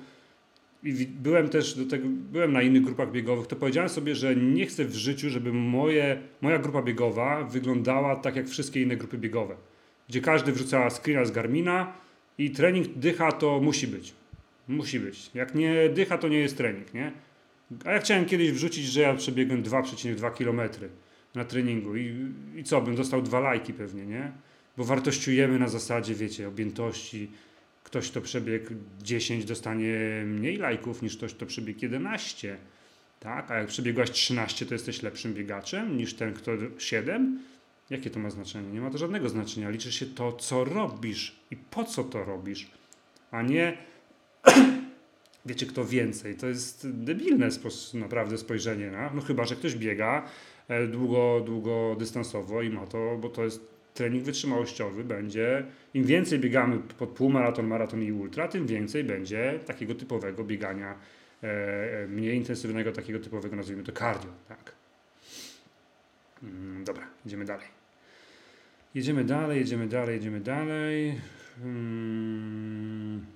byłem też do tego, byłem na innych grupach biegowych, to powiedziałem sobie, że nie chcę w życiu, żeby moje, moja grupa biegowa wyglądała tak jak wszystkie inne grupy biegowe. Gdzie każdy wrzucała screena z Garmina, I trening dycha to musi być. Musi być. Jak nie dycha, to nie jest trening, nie? A ja chciałem kiedyś wrzucić, że ja przebiegłem 2,2 km na treningu i, i co, bym dostał dwa lajki pewnie, nie? Bo wartościujemy na zasadzie, wiecie, objętości. Ktoś, kto przebiegł 10, dostanie mniej lajków niż ktoś, kto przebiegł 11. Tak? A jak przebiegłaś 13, to jesteś lepszym biegaczem niż ten, kto 7? Jakie to ma znaczenie? Nie ma to żadnego znaczenia. Liczy się to, co robisz i po co to robisz, a nie wiecie kto więcej. To jest debilne naprawdę spojrzenie na, no chyba, że ktoś biega e, długo, długo dystansowo i ma to, bo to jest trening wytrzymałościowy będzie, im więcej biegamy pod półmaraton, maraton i ultra, tym więcej będzie takiego typowego biegania, e, e, mniej intensywnego, takiego typowego, nazwijmy to cardio, tak. Mm, dobra, idziemy dalej. Jedziemy dalej, jedziemy dalej, jedziemy dalej. Hmm.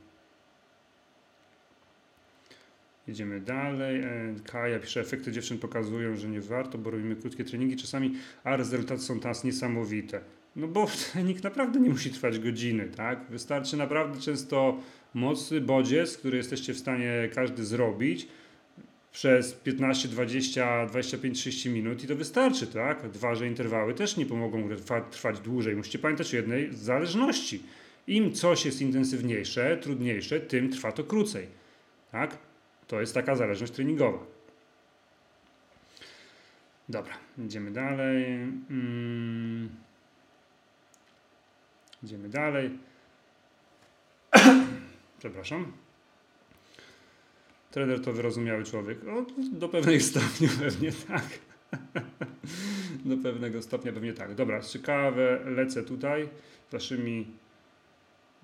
Jedziemy dalej. E, Kaja pisze, efekty dziewczyn pokazują, że nie warto, bo robimy krótkie treningi czasami, a rezultaty są teraz niesamowite. No bo trening naprawdę nie musi trwać godziny, tak? Wystarczy naprawdę często mocny bodziec, który jesteście w stanie każdy zrobić przez 15, 20, 25, 30 minut i to wystarczy, tak? Dwa, że interwały też nie pomogą trwa- trwać dłużej. Musicie pamiętać o jednej zależności. Im coś jest intensywniejsze, trudniejsze, tym trwa to krócej, tak? To jest taka zależność treningowa. Dobra, idziemy dalej. Mm. Idziemy dalej. Przepraszam. Trener to wyrozumiały człowiek. Do pewnego stopnia pewnie tak. do pewnego stopnia pewnie tak. Dobra, ciekawe, lecę tutaj waszymi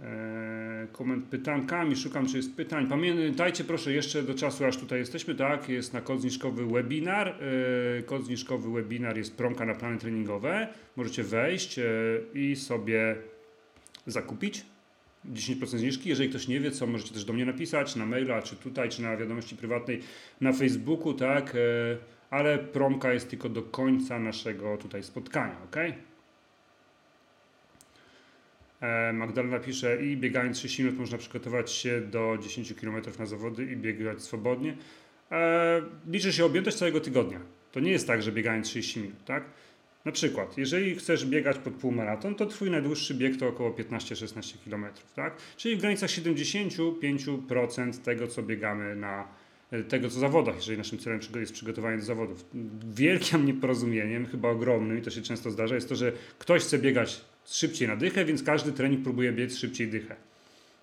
e, pytankami. Szukam, czy jest pytań. Pamiętajcie proszę jeszcze do czasu, aż tutaj jesteśmy, tak? Jest na kod zniżkowy webinar. E, webinar jest promka na plany treningowe. Możecie wejść e, i sobie zakupić 10% zniżki. Jeżeli ktoś nie wie, co możecie też do mnie napisać na maila, czy tutaj, czy na wiadomości prywatnej na Facebooku, tak? E, Ale promka jest tylko do końca naszego tutaj spotkania, ok? E, Magdalena pisze i biegając 30 minut można przygotować się do 10 km na zawody i biegać swobodnie. E, Liczy się objętość całego tygodnia. To nie jest tak, że biegając 30 minut, tak? Na przykład, jeżeli chcesz biegać pod półmaraton, to twój najdłuższy bieg to około 15-16 km, tak? Czyli w granicach 75% tego, co biegamy na tego, co zawodach, jeżeli naszym celem jest przygotowanie do zawodów. Wielkim nieporozumieniem, chyba ogromnym, i to się często zdarza, jest to, że ktoś chce biegać szybciej na dychę, więc każdy trening próbuje biec szybciej dychę.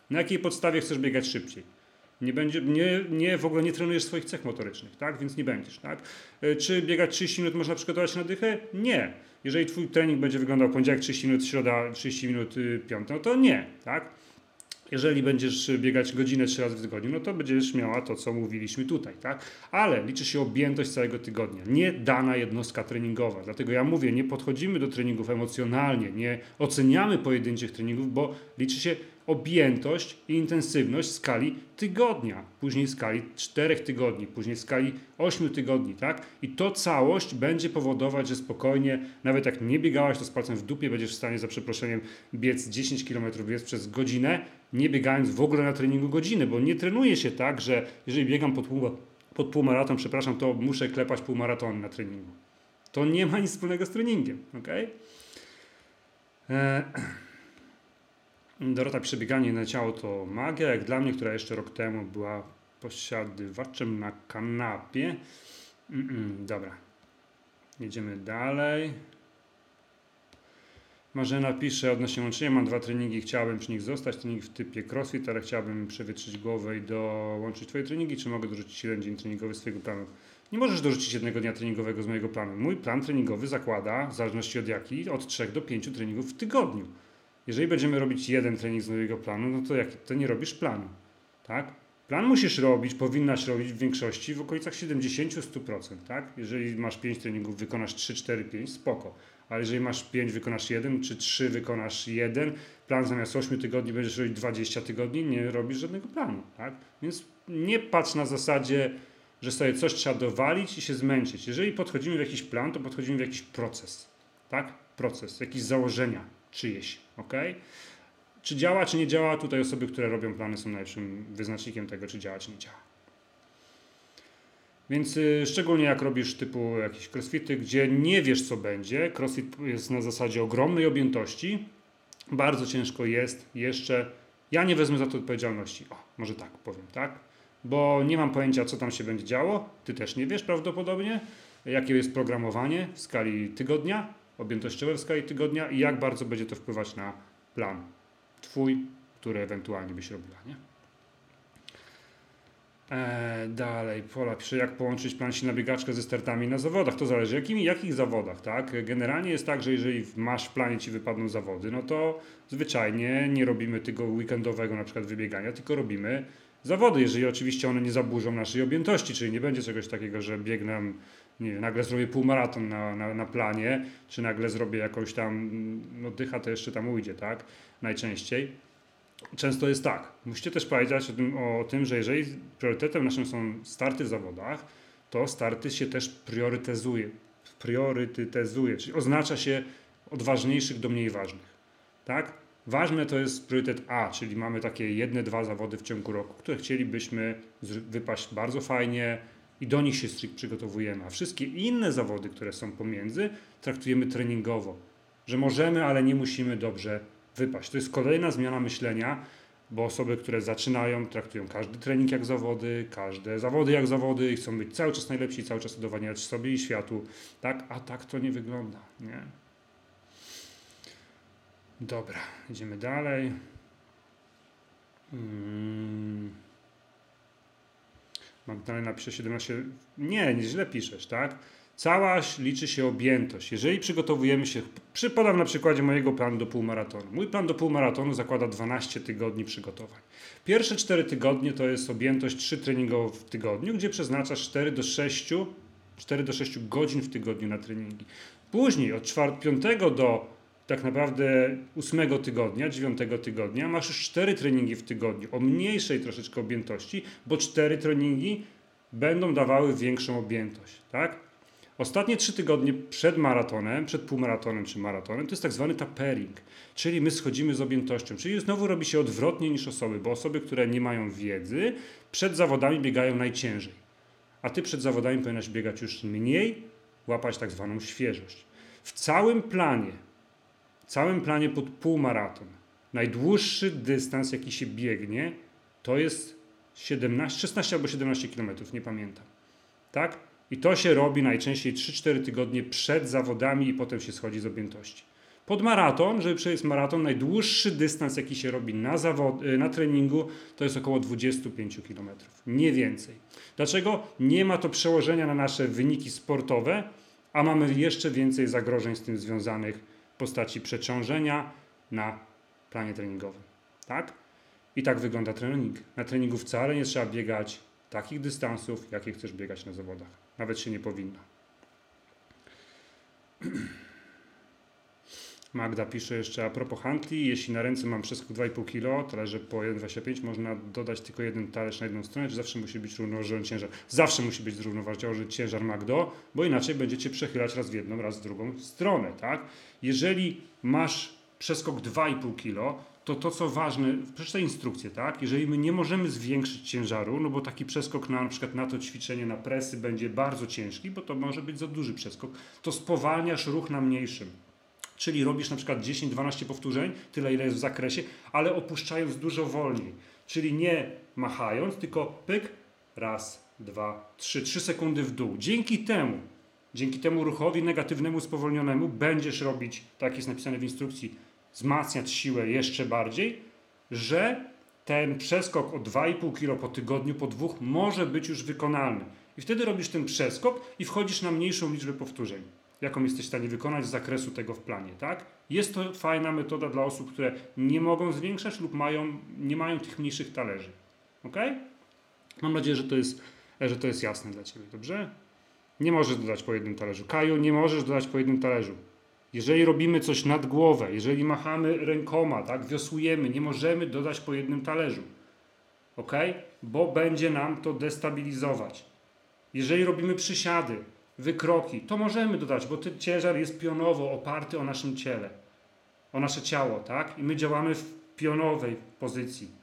Na jakiej podstawie chcesz biegać szybciej? Nie, będzie, nie, nie, w ogóle nie trenujesz swoich cech motorycznych, tak? Więc nie będziesz, tak? E, Czy biegać 30 minut można przygotować na dychę? Nie. Jeżeli twój trening będzie wyglądał poniedziałek 30 minut, środa 30 minut, y, piątek, no to nie, tak? Jeżeli będziesz biegać godzinę trzy razy w tygodniu, no to będziesz miała to, co mówiliśmy tutaj, tak? Ale liczy się objętość całego tygodnia, nie dana jednostka treningowa. Dlatego ja mówię, nie podchodzimy do treningów emocjonalnie, nie oceniamy pojedynczych treningów, bo liczy się objętość i intensywność skali tygodnia, później skali czterech tygodni, później skali ośmiu tygodni, tak? I to całość będzie powodować, że spokojnie, nawet jak nie biegałaś, to z palcem w dupie będziesz w stanie, za przeproszeniem, biec 10 km biec przez godzinę, nie biegając w ogóle na treningu godziny, bo nie trenuje się tak, że jeżeli biegam pod, pół, pod półmaraton, przepraszam, to muszę klepać półmaratony na treningu. To nie ma nic wspólnego z treningiem, ok? Dorota przebieganie na ciało to magia, jak dla mnie, która jeszcze rok temu była posiadywaczem na kanapie. Mm-mm, dobra. Jedziemy dalej. Marzena pisze odnośnie łączenia. Mam dwa treningi, chciałabym przy nich zostać. Trening w typie crossfit, ale chciałabym przewietrzyć głowę i dołączyć Twoje treningi. Czy mogę dorzucić jeden dzień treningowy swojego planu? Nie możesz dorzucić jednego dnia treningowego z mojego planu. Mój plan treningowy zakłada, w zależności od jaki, od 3 do 5 treningów w tygodniu. Jeżeli będziemy robić jeden trening z mojego planu, no to jak to nie robisz planu, tak? Plan musisz robić, powinnaś robić w większości w okolicach 70-100%, tak? Jeżeli masz 5 treningów, wykonasz 3, 4, 5, spoko. Ale jeżeli masz 5, wykonasz 1, czy 3, wykonasz 1, plan zamiast 8 tygodni będziesz robić 20 tygodni, nie robisz żadnego planu, tak? Więc nie patrz na zasadzie, że sobie coś trzeba dowalić i się zmęczyć. Jeżeli podchodzimy w jakiś plan, to podchodzimy w jakiś proces, tak? Proces, jakieś założenia czyjeś, ok? Czy działa, czy nie działa? Tutaj osoby, które robią plany są najlepszym wyznacznikiem tego, czy działa, czy nie działa. Więc y, szczególnie jak robisz typu jakieś crossfity, gdzie nie wiesz co będzie, crossfit jest na zasadzie ogromnej objętości, bardzo ciężko jest jeszcze, ja nie wezmę za to odpowiedzialności, o, może tak powiem, tak? Bo nie mam pojęcia co tam się będzie działo, ty też nie wiesz prawdopodobnie, jakie jest programowanie w skali tygodnia, objętościowe w skali tygodnia i jak bardzo będzie to wpływać na plan twój, który ewentualnie byś robiła, nie? E, dalej, Pola pisze, jak połączyć plan na biegaczkę ze startami na zawodach. To zależy, jakimi, jakich zawodach, tak? Generalnie jest tak, że jeżeli masz w planie ci wypadną zawody, no to zwyczajnie nie robimy tego weekendowego na przykład wybiegania, tylko robimy zawody, jeżeli oczywiście one nie zaburzą naszej objętości, czyli nie będzie czegoś takiego, że biegnę, nie wiem, nagle zrobię półmaraton na, na, na planie, czy nagle zrobię jakąś tam, no dycha to jeszcze tam ujdzie, tak? Najczęściej często jest tak. Musicie też pamiętać o tym, o tym, że jeżeli priorytetem naszym są starty w zawodach, to starty się też priorytetyzuje. Priorytetyzuje, czyli oznacza się od ważniejszych do mniej ważnych. Tak? Ważne to jest priorytet A, czyli mamy takie jedne, dwa zawody w ciągu roku, które chcielibyśmy wypaść bardzo fajnie i do nich się przygotowujemy. A wszystkie inne zawody, które są pomiędzy, traktujemy treningowo, że możemy, ale nie musimy dobrze wypaść. To jest kolejna zmiana myślenia, bo osoby, które zaczynają, traktują każdy trening jak zawody, każde zawody jak zawody i chcą być cały czas najlepsi, cały czas udowadniać sobie i światu, tak? A tak to nie wygląda, nie? Dobra, idziemy dalej. Hmm. Magdalena pisze 17. Nie, nie źle piszesz, tak? Cała liczy się objętość. Jeżeli przygotowujemy się, przypadam na przykładzie mojego planu do półmaratonu. Mój plan do półmaratonu zakłada 12 tygodni przygotowań. Pierwsze 4 tygodnie to jest objętość 3 treningowe w tygodniu, gdzie przeznaczasz 4 do 6, 4 do 6 godzin w tygodniu na treningi. Później od 4, 5 do tak naprawdę 8 tygodnia, 9 tygodnia masz już 4 treningi w tygodniu o mniejszej troszeczkę objętości, bo 4 treningi będą dawały większą objętość, tak? Ostatnie trzy tygodnie przed maratonem, przed półmaratonem czy maratonem, to jest tak zwany tapering, czyli my schodzimy z objętością, czyli znowu robi się odwrotnie niż osoby, bo osoby, które nie mają wiedzy, przed zawodami biegają najciężej. A ty przed zawodami powinnaś biegać już mniej, łapać tak zwaną świeżość. W całym planie, całym planie pod półmaraton, najdłuższy dystans, jaki się biegnie, to jest 17, 16 albo 17 km, nie pamiętam. Tak? I to się robi najczęściej 3-4 tygodnie przed zawodami i potem się schodzi z objętości. Pod maraton, żeby przejść maraton, najdłuższy dystans, jaki się robi na, zawod, y, na treningu, to jest około 25 km. Nie więcej. Dlaczego? Nie ma to przełożenia na nasze wyniki sportowe, a mamy jeszcze więcej zagrożeń z tym związanych postaci przeciążenia na planie treningowym. Tak? I tak wygląda trening. Na treningu wcale nie trzeba biegać takich dystansów, jakie chcesz biegać na zawodach. Nawet się nie powinno. Magda pisze jeszcze a propos handli, jeśli na ręce mam przeskok 2,5 kg, talerze po 1,25 można dodać tylko jeden talerz na jedną stronę, czy zawsze musi być równoważony ciężar? Zawsze musi być zrównoważony ciężar Magdo, bo inaczej będziecie przechylać raz w jedną, raz w drugą stronę, tak? Jeżeli masz przeskok 2,5 kg, to to, co ważne, przeczytaj instrukcję, tak? Jeżeli my nie możemy zwiększyć ciężaru, no bo taki przeskok na, na przykład na to ćwiczenie, na presy będzie bardzo ciężki, bo to może być za duży przeskok, to spowalniasz ruch na mniejszym. Czyli robisz na przykład 10-12 powtórzeń, tyle ile jest w zakresie, ale opuszczając dużo wolniej. Czyli nie machając, tylko pyk, raz, dwa, trzy, trzy sekundy w dół. Dzięki temu, dzięki temu ruchowi negatywnemu, spowolnionemu będziesz robić, tak jest napisane w instrukcji, wzmacniać siłę jeszcze bardziej, że ten przeskok o 2,5 kg po tygodniu, po dwóch, może być już wykonalny. I wtedy robisz ten przeskok i wchodzisz na mniejszą liczbę powtórzeń, jaką jesteś w stanie wykonać z zakresu tego w planie, tak? Jest to fajna metoda dla osób, które nie mogą zwiększać lub mają, nie mają tych mniejszych talerzy. Ok? Mam nadzieję, że to jest, że to jest jasne dla Ciebie, dobrze? Nie możesz dodać po jednym talerzu. Kaju, nie możesz dodać po jednym talerzu. Jeżeli robimy coś nad głowę, jeżeli machamy rękoma, tak, wiosłujemy, nie możemy dodać po jednym talerzu. Ok? Bo będzie nam to destabilizować. Jeżeli robimy przysiady, wykroki, to możemy dodać, bo ten ciężar jest pionowo oparty o naszym ciele, o nasze ciało, tak? I my działamy w pionowej pozycji.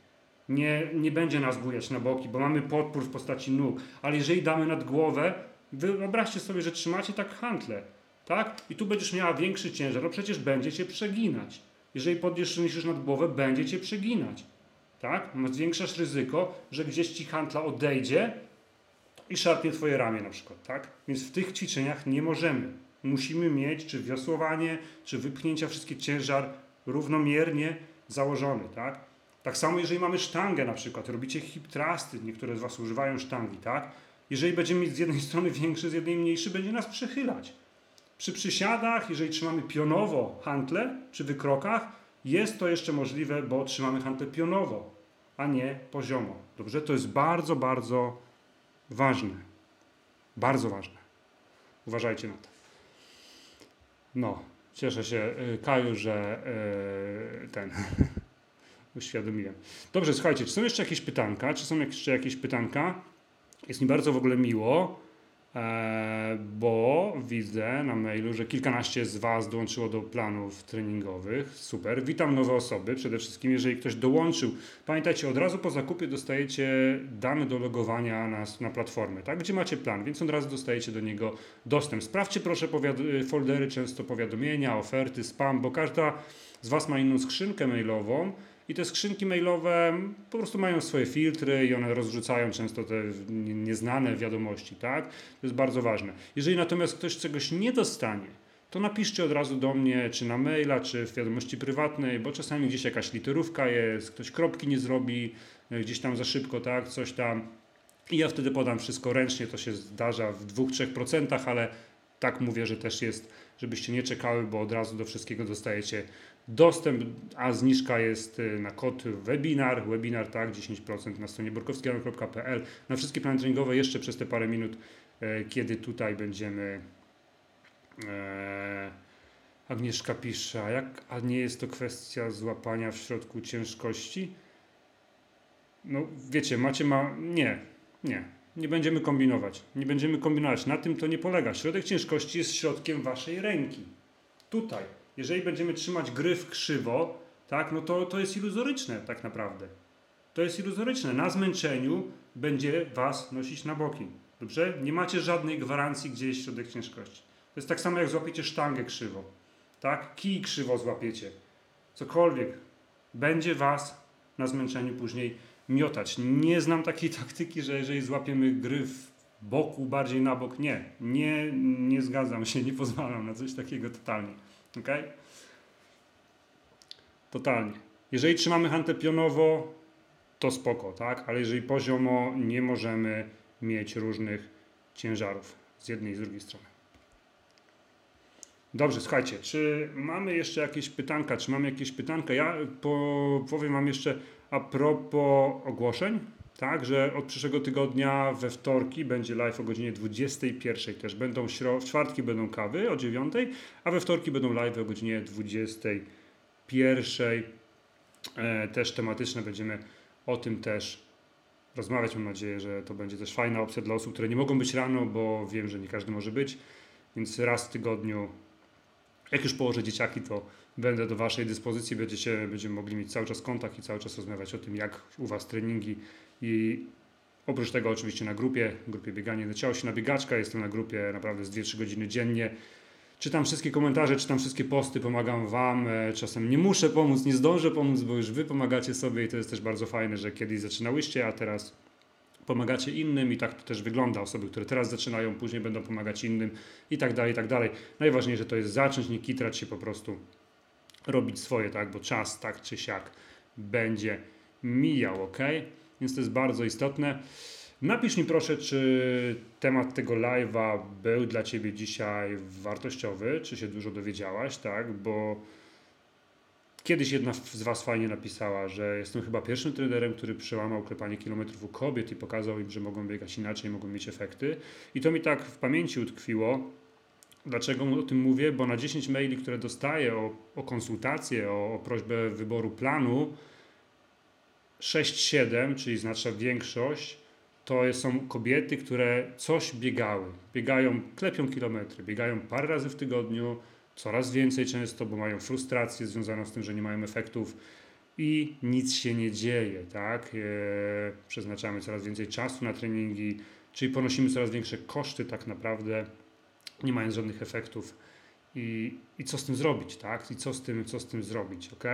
Nie, nie będzie nas bujać na boki, bo mamy podpór w postaci nóg. Ale jeżeli damy nad głowę, wyobraźcie sobie, że trzymacie tak hantle, tak? I tu będziesz miała większy ciężar, no przecież będzie cię przeginać. Jeżeli podniesiesz nad głowę, będzie cię przeginać, tak? Zwiększasz ryzyko, że gdzieś ci hantla odejdzie i szarpnie twoje ramię na przykład, tak? Więc w tych ćwiczeniach nie możemy. Musimy mieć czy wiosłowanie, czy wypchnięcia wszystkie ciężar równomiernie założony, tak? Tak samo jeżeli mamy sztangę na przykład, robicie hip trusty, niektóre z Was używają sztangi, tak? Jeżeli będziemy mieć z jednej strony większy, z jednej mniejszy, będzie nas przechylać. Przy przysiadach, jeżeli trzymamy pionowo hantle, przy wykrokach, jest to jeszcze możliwe, bo trzymamy hantle pionowo, a nie poziomo. Dobrze? To jest bardzo, bardzo ważne. Bardzo ważne. Uważajcie na to. No, cieszę się, y, Kaju, że yy, ten uświadomiłem. Dobrze, słuchajcie, czy są jeszcze jakieś pytanka? Czy są jeszcze jakieś pytanka? Jest mi bardzo w ogóle miło, bo widzę na mailu, że kilkanaście z Was dołączyło do planów treningowych. Super. Witam nowe osoby. Przede wszystkim, jeżeli ktoś dołączył, pamiętajcie, od razu po zakupie dostajecie dane do logowania na, na platformę, tak? gdzie macie plan, więc od razu dostajecie do niego dostęp. Sprawdźcie proszę foldery, często powiadomienia, oferty, spam, bo każda z Was ma inną skrzynkę mailową i te skrzynki mailowe po prostu mają swoje filtry i one rozrzucają często te nieznane wiadomości, tak? To jest bardzo ważne. Jeżeli natomiast ktoś czegoś nie dostanie, to napiszcie od razu do mnie, czy na maila, czy w wiadomości prywatnej, bo czasami gdzieś jakaś literówka jest, ktoś kropki nie zrobi, e, gdzieś tam za szybko, tak, coś tam. I ja wtedy podam wszystko ręcznie, to się zdarza w 2-3%, ale tak mówię, że też jest, żebyście nie czekały, bo od razu do wszystkiego dostajecie Dostęp, a zniżka jest y, na kod webinar, webinar tak, 10% na stronie borkowskiego.pl. Na wszystkie plany treningowe jeszcze przez te parę minut, e, kiedy tutaj będziemy. E, Agnieszka pisze, a, jak, a nie jest to kwestia złapania w środku ciężkości? No wiecie, macie ma... Nie, nie. Nie będziemy kombinować. Nie będziemy kombinować. Na tym to nie polega. Środek ciężkości jest środkiem waszej ręki. Tutaj jeżeli będziemy trzymać gryf krzywo, tak, no to, to jest iluzoryczne tak naprawdę. To jest iluzoryczne. Na zmęczeniu będzie was nosić na boki. Dobrze? Nie macie żadnej gwarancji, gdzie jest środek ciężkości. To jest tak samo, jak złapiecie sztangę krzywo. Tak? Kij krzywo złapiecie. Cokolwiek. Będzie was na zmęczeniu później miotać. Nie znam takiej taktyki, że jeżeli złapiemy gryf boku, bardziej na bok, nie. Nie, nie zgadzam się, nie pozwalam na coś takiego totalnie. Ok? Totalnie. Jeżeli trzymamy hantę pionowo, to spoko, tak? Ale jeżeli poziomo, nie możemy mieć różnych ciężarów z jednej i z drugiej strony. Dobrze, słuchajcie, czy mamy jeszcze jakieś pytanka? Czy mamy jakieś pytanka? Ja po, powiem Wam jeszcze a propos ogłoszeń. Tak, że od przyszłego tygodnia we wtorki będzie live o godzinie 21 też. Będą w czwartki będą kawy o 9, a we wtorki będą live o godzinie 21. E, też tematyczne będziemy o tym też rozmawiać. Mam nadzieję, że to będzie też fajna opcja dla osób, które nie mogą być rano, bo wiem, że nie każdy może być. Więc raz w tygodniu, jak już położę dzieciaki, to będę do Waszej dyspozycji. Będziecie, będziemy mogli mieć cały czas kontakt i cały czas rozmawiać o tym, jak u Was treningi i oprócz tego oczywiście na grupie, grupie Bieganie do się na biegaczka, jestem na grupie naprawdę z 2-3 godziny dziennie. Czytam wszystkie komentarze, czytam wszystkie posty, pomagam Wam. E, czasem nie muszę pomóc, nie zdążę pomóc, bo już Wy pomagacie sobie i to jest też bardzo fajne, że kiedyś zaczynałyście, a teraz pomagacie innym i tak to też wygląda. Osoby, które teraz zaczynają, później będą pomagać innym i tak dalej, i tak dalej. Najważniejsze to jest zacząć, nie kitrać się po prostu, robić swoje, tak, bo czas tak czy siak będzie mijał, ok? więc to jest bardzo istotne. Napisz mi proszę, czy temat tego live'a był dla Ciebie dzisiaj wartościowy, czy się dużo dowiedziałaś, tak? Bo kiedyś jedna z Was fajnie napisała, że jestem chyba pierwszym trenerem, który przełamał klepanie kilometrów u kobiet i pokazał im, że mogą biegać inaczej, mogą mieć efekty. I to mi tak w pamięci utkwiło. Dlaczego o tym mówię? Bo na 10 maili, które dostaję o, o konsultację, o, o prośbę wyboru planu, 6-7, czyli znaczna większość, to są kobiety, które coś biegały. Biegają, klepią kilometry, biegają parę razy w tygodniu, coraz więcej często, bo mają frustrację związaną z tym, że nie mają efektów i nic się nie dzieje, tak? E, przeznaczamy coraz więcej czasu na treningi, czyli ponosimy coraz większe koszty tak naprawdę, nie mając żadnych efektów. I, I co z tym zrobić, tak? I co z tym, co z tym zrobić, ok?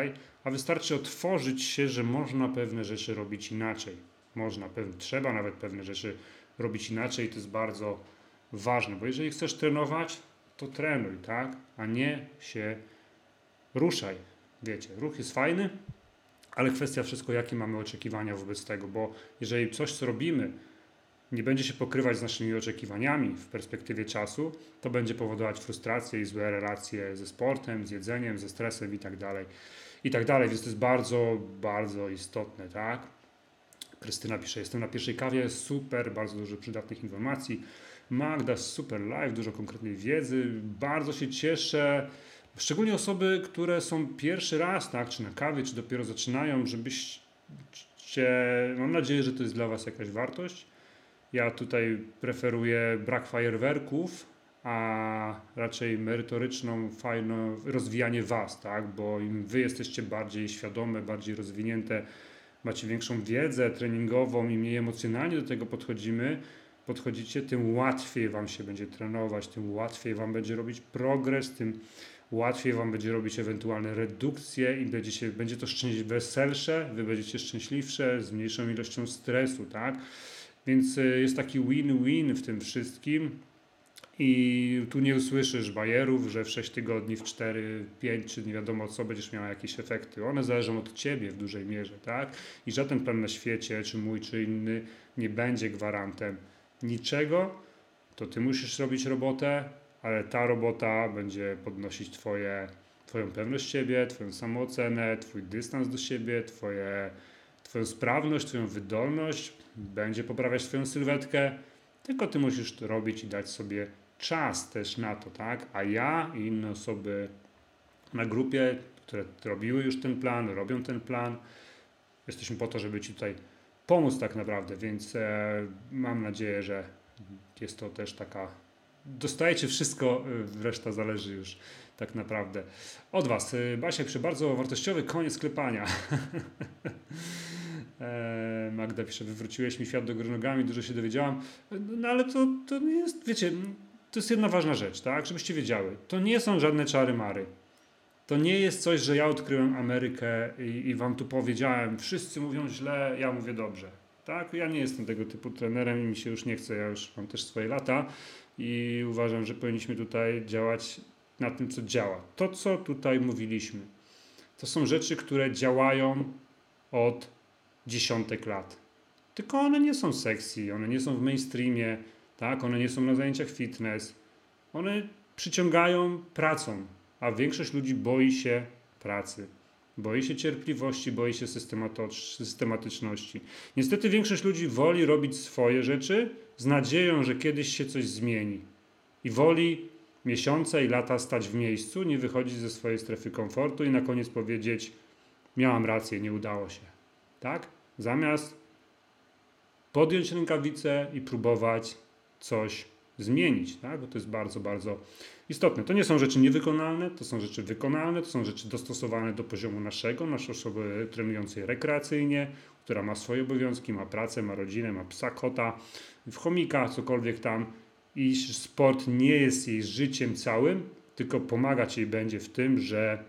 A wystarczy otworzyć się, że można pewne rzeczy robić inaczej. Można, pewne, trzeba nawet pewne rzeczy robić inaczej, to jest bardzo ważne, bo jeżeli chcesz trenować, to trenuj, tak? A nie się ruszaj. Wiecie, ruch jest fajny, ale kwestia wszystko, jakie mamy oczekiwania wobec tego, bo jeżeli coś, co robimy, nie będzie się pokrywać z naszymi oczekiwaniami w perspektywie czasu, to będzie powodować frustrację i złe relacje ze sportem, z jedzeniem, ze stresem i tak dalej. I tak dalej, więc to jest bardzo, bardzo istotne, tak? Krystyna pisze, jestem na pierwszej kawie, super, bardzo dużo przydatnych informacji. Magda, super live, dużo konkretnej wiedzy, bardzo się cieszę. Szczególnie osoby, które są pierwszy raz, tak, czy na kawie, czy dopiero zaczynają, żebyście, mam nadzieję, że to jest dla Was jakaś wartość. Ja tutaj preferuję brak fajerwerków, a raczej merytoryczną, fajną rozwijanie Was, tak, bo im Wy jesteście bardziej świadome, bardziej rozwinięte, macie większą wiedzę treningową i mniej emocjonalnie do tego podchodzimy, podchodzicie, tym łatwiej Wam się będzie trenować, tym łatwiej Wam będzie robić progres, tym łatwiej Wam będzie robić ewentualne redukcje i będzie to szczęśliwie weselsze, Wy będziecie szczęśliwsze z mniejszą ilością stresu, tak? Więc y, jest taki win-win w tym wszystkim. I tu nie usłyszysz bajerów, że w 6 tygodni, w 4, 5 czy nie wiadomo co będziesz miał jakieś efekty. One zależą od ciebie w dużej mierze, tak? I żaden plan na świecie, czy mój, czy inny, nie będzie gwarantem niczego. To ty musisz robić robotę, ale ta robota będzie podnosić twoje, Twoją pewność siebie, Twoją samoocenę, Twój dystans do siebie, twoje, Twoją sprawność, Twoją wydolność, będzie poprawiać Twoją sylwetkę, tylko Ty musisz to robić i dać sobie czas też na to, tak? A ja i inne osoby na grupie, które robiły już ten plan, robią ten plan, jesteśmy po to, żeby Ci tutaj pomóc tak naprawdę, więc e, mam nadzieję, że jest to też taka dostajecie wszystko, y, reszta zależy już tak naprawdę od Was. Y, Basiek, przy bardzo wartościowy koniec klepania. E, Magda pisze, wywróciłeś mi świat do góry nogami, dużo się dowiedziałam. No ale to, to nie jest, wiecie, to jest jedna ważna rzecz, tak? Żebyście wiedziały. To nie są żadne czary mary. To nie jest coś, że ja odkryłem Amerykę i, i wam tu powiedziałem, wszyscy mówią źle, ja mówię dobrze. Tak? Ja nie jestem tego typu trenerem i mi się już nie chce, ja już mam też swoje lata i uważam, że powinniśmy tutaj działać na tym, co działa. To, co tutaj mówiliśmy, to są rzeczy, które działają od dziesiątek lat. Tylko one nie są sexy, one nie są w mainstreamie, tak? one nie są na zajęciach fitness. One przyciągają pracą, a większość ludzi boi się pracy. Boi się cierpliwości, boi się systematyczności. Niestety większość ludzi woli robić swoje rzeczy z nadzieją, że kiedyś się coś zmieni. I woli miesiące i lata stać w miejscu, nie wychodzić ze swojej strefy komfortu i na koniec powiedzieć: Miałam rację, nie udało się. Tak? Zamiast podjąć rękawice i próbować coś zmienić, tak? bo to jest bardzo, bardzo istotne. To nie są rzeczy niewykonalne, to są rzeczy wykonalne, to są rzeczy dostosowane do poziomu naszego, naszej osoby trenującej rekreacyjnie, która ma swoje obowiązki, ma pracę, ma rodzinę, ma psa, kota, w chomika, cokolwiek tam. I sport nie jest jej życiem całym, tylko pomagać jej będzie w tym, że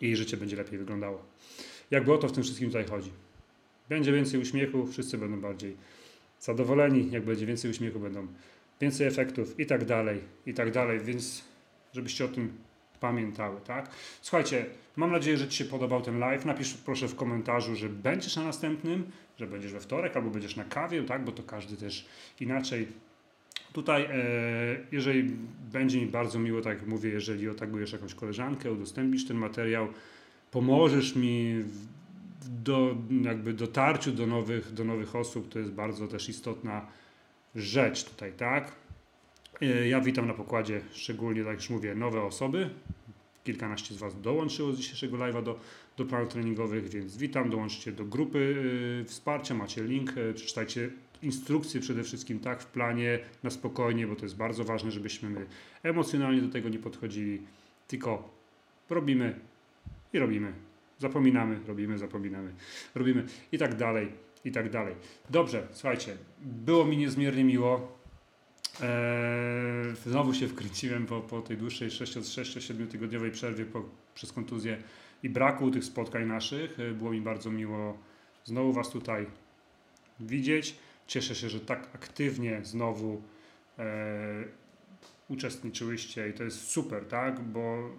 jej życie będzie lepiej wyglądało. Jakby o to w tym wszystkim tutaj chodzi. Będzie więcej uśmiechu, wszyscy będą bardziej zadowoleni. Jak będzie więcej uśmiechu, będą więcej efektów i tak dalej, i tak dalej, więc żebyście o tym pamiętały, tak? Słuchajcie, mam nadzieję, że Ci się podobał ten live. Napisz proszę w komentarzu, że będziesz na następnym, że będziesz we wtorek albo będziesz na kawie, tak? Bo to każdy też inaczej. Tutaj, e, jeżeli będzie mi bardzo miło, tak jak mówię, jeżeli otagujesz jakąś koleżankę, udostępnisz ten materiał, pomożesz mi w do, jakby dotarciu do nowych, do nowych osób, to jest bardzo też istotna rzecz tutaj, tak? E, ja witam na pokładzie szczególnie, tak już mówię, nowe osoby. Kilkanaście z Was dołączyło z dzisiejszego live'a do, do planów treningowych, więc witam, dołączcie do grupy yy, wsparcia, macie link, yy, przeczytajcie instrukcje przede wszystkim tak w planie, na spokojnie, bo to jest bardzo ważne, żebyśmy my emocjonalnie do tego nie podchodzili, tylko robimy i robimy zapominamy, robimy, zapominamy, robimy i tak dalej, i tak dalej. Dobrze, słuchajcie, było mi niezmiernie miło. Eee, znowu się wkręciłem po, po tej dłuższej 6-7 tygodniowej przerwie po, przez kontuzję i braku tych spotkań naszych. E, Było mi bardzo miło znowu Was tutaj widzieć. Cieszę się, że tak aktywnie znowu e, uczestniczyłyście i to jest super, tak? Bo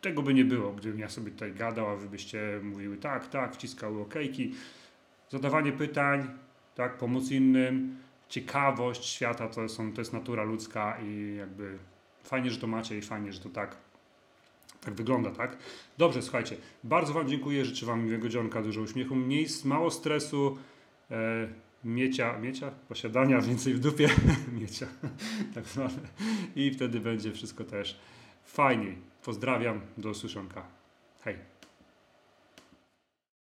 tego by nie było, gdybym ja sobie tutaj gadał, a wy byście mówiły tak, tak, wciskały okejki. Zadawanie pytań, tak, pomoc innym, ciekawość świata to, są, to jest natura ludzka i jakby fajnie, że to macie i fajnie, że to tak, tak wygląda, tak? Dobrze, słuchajcie, bardzo Wam dziękuję, życzę Wam miłego dzionka, dużo uśmiechu, mniej, mało stresu, e, miecia, miecia, posiadania, więcej w dupie, miecia, tak zwane. I wtedy będzie wszystko też fajniej. Pozdrawiam, do usłyszonka. Hej.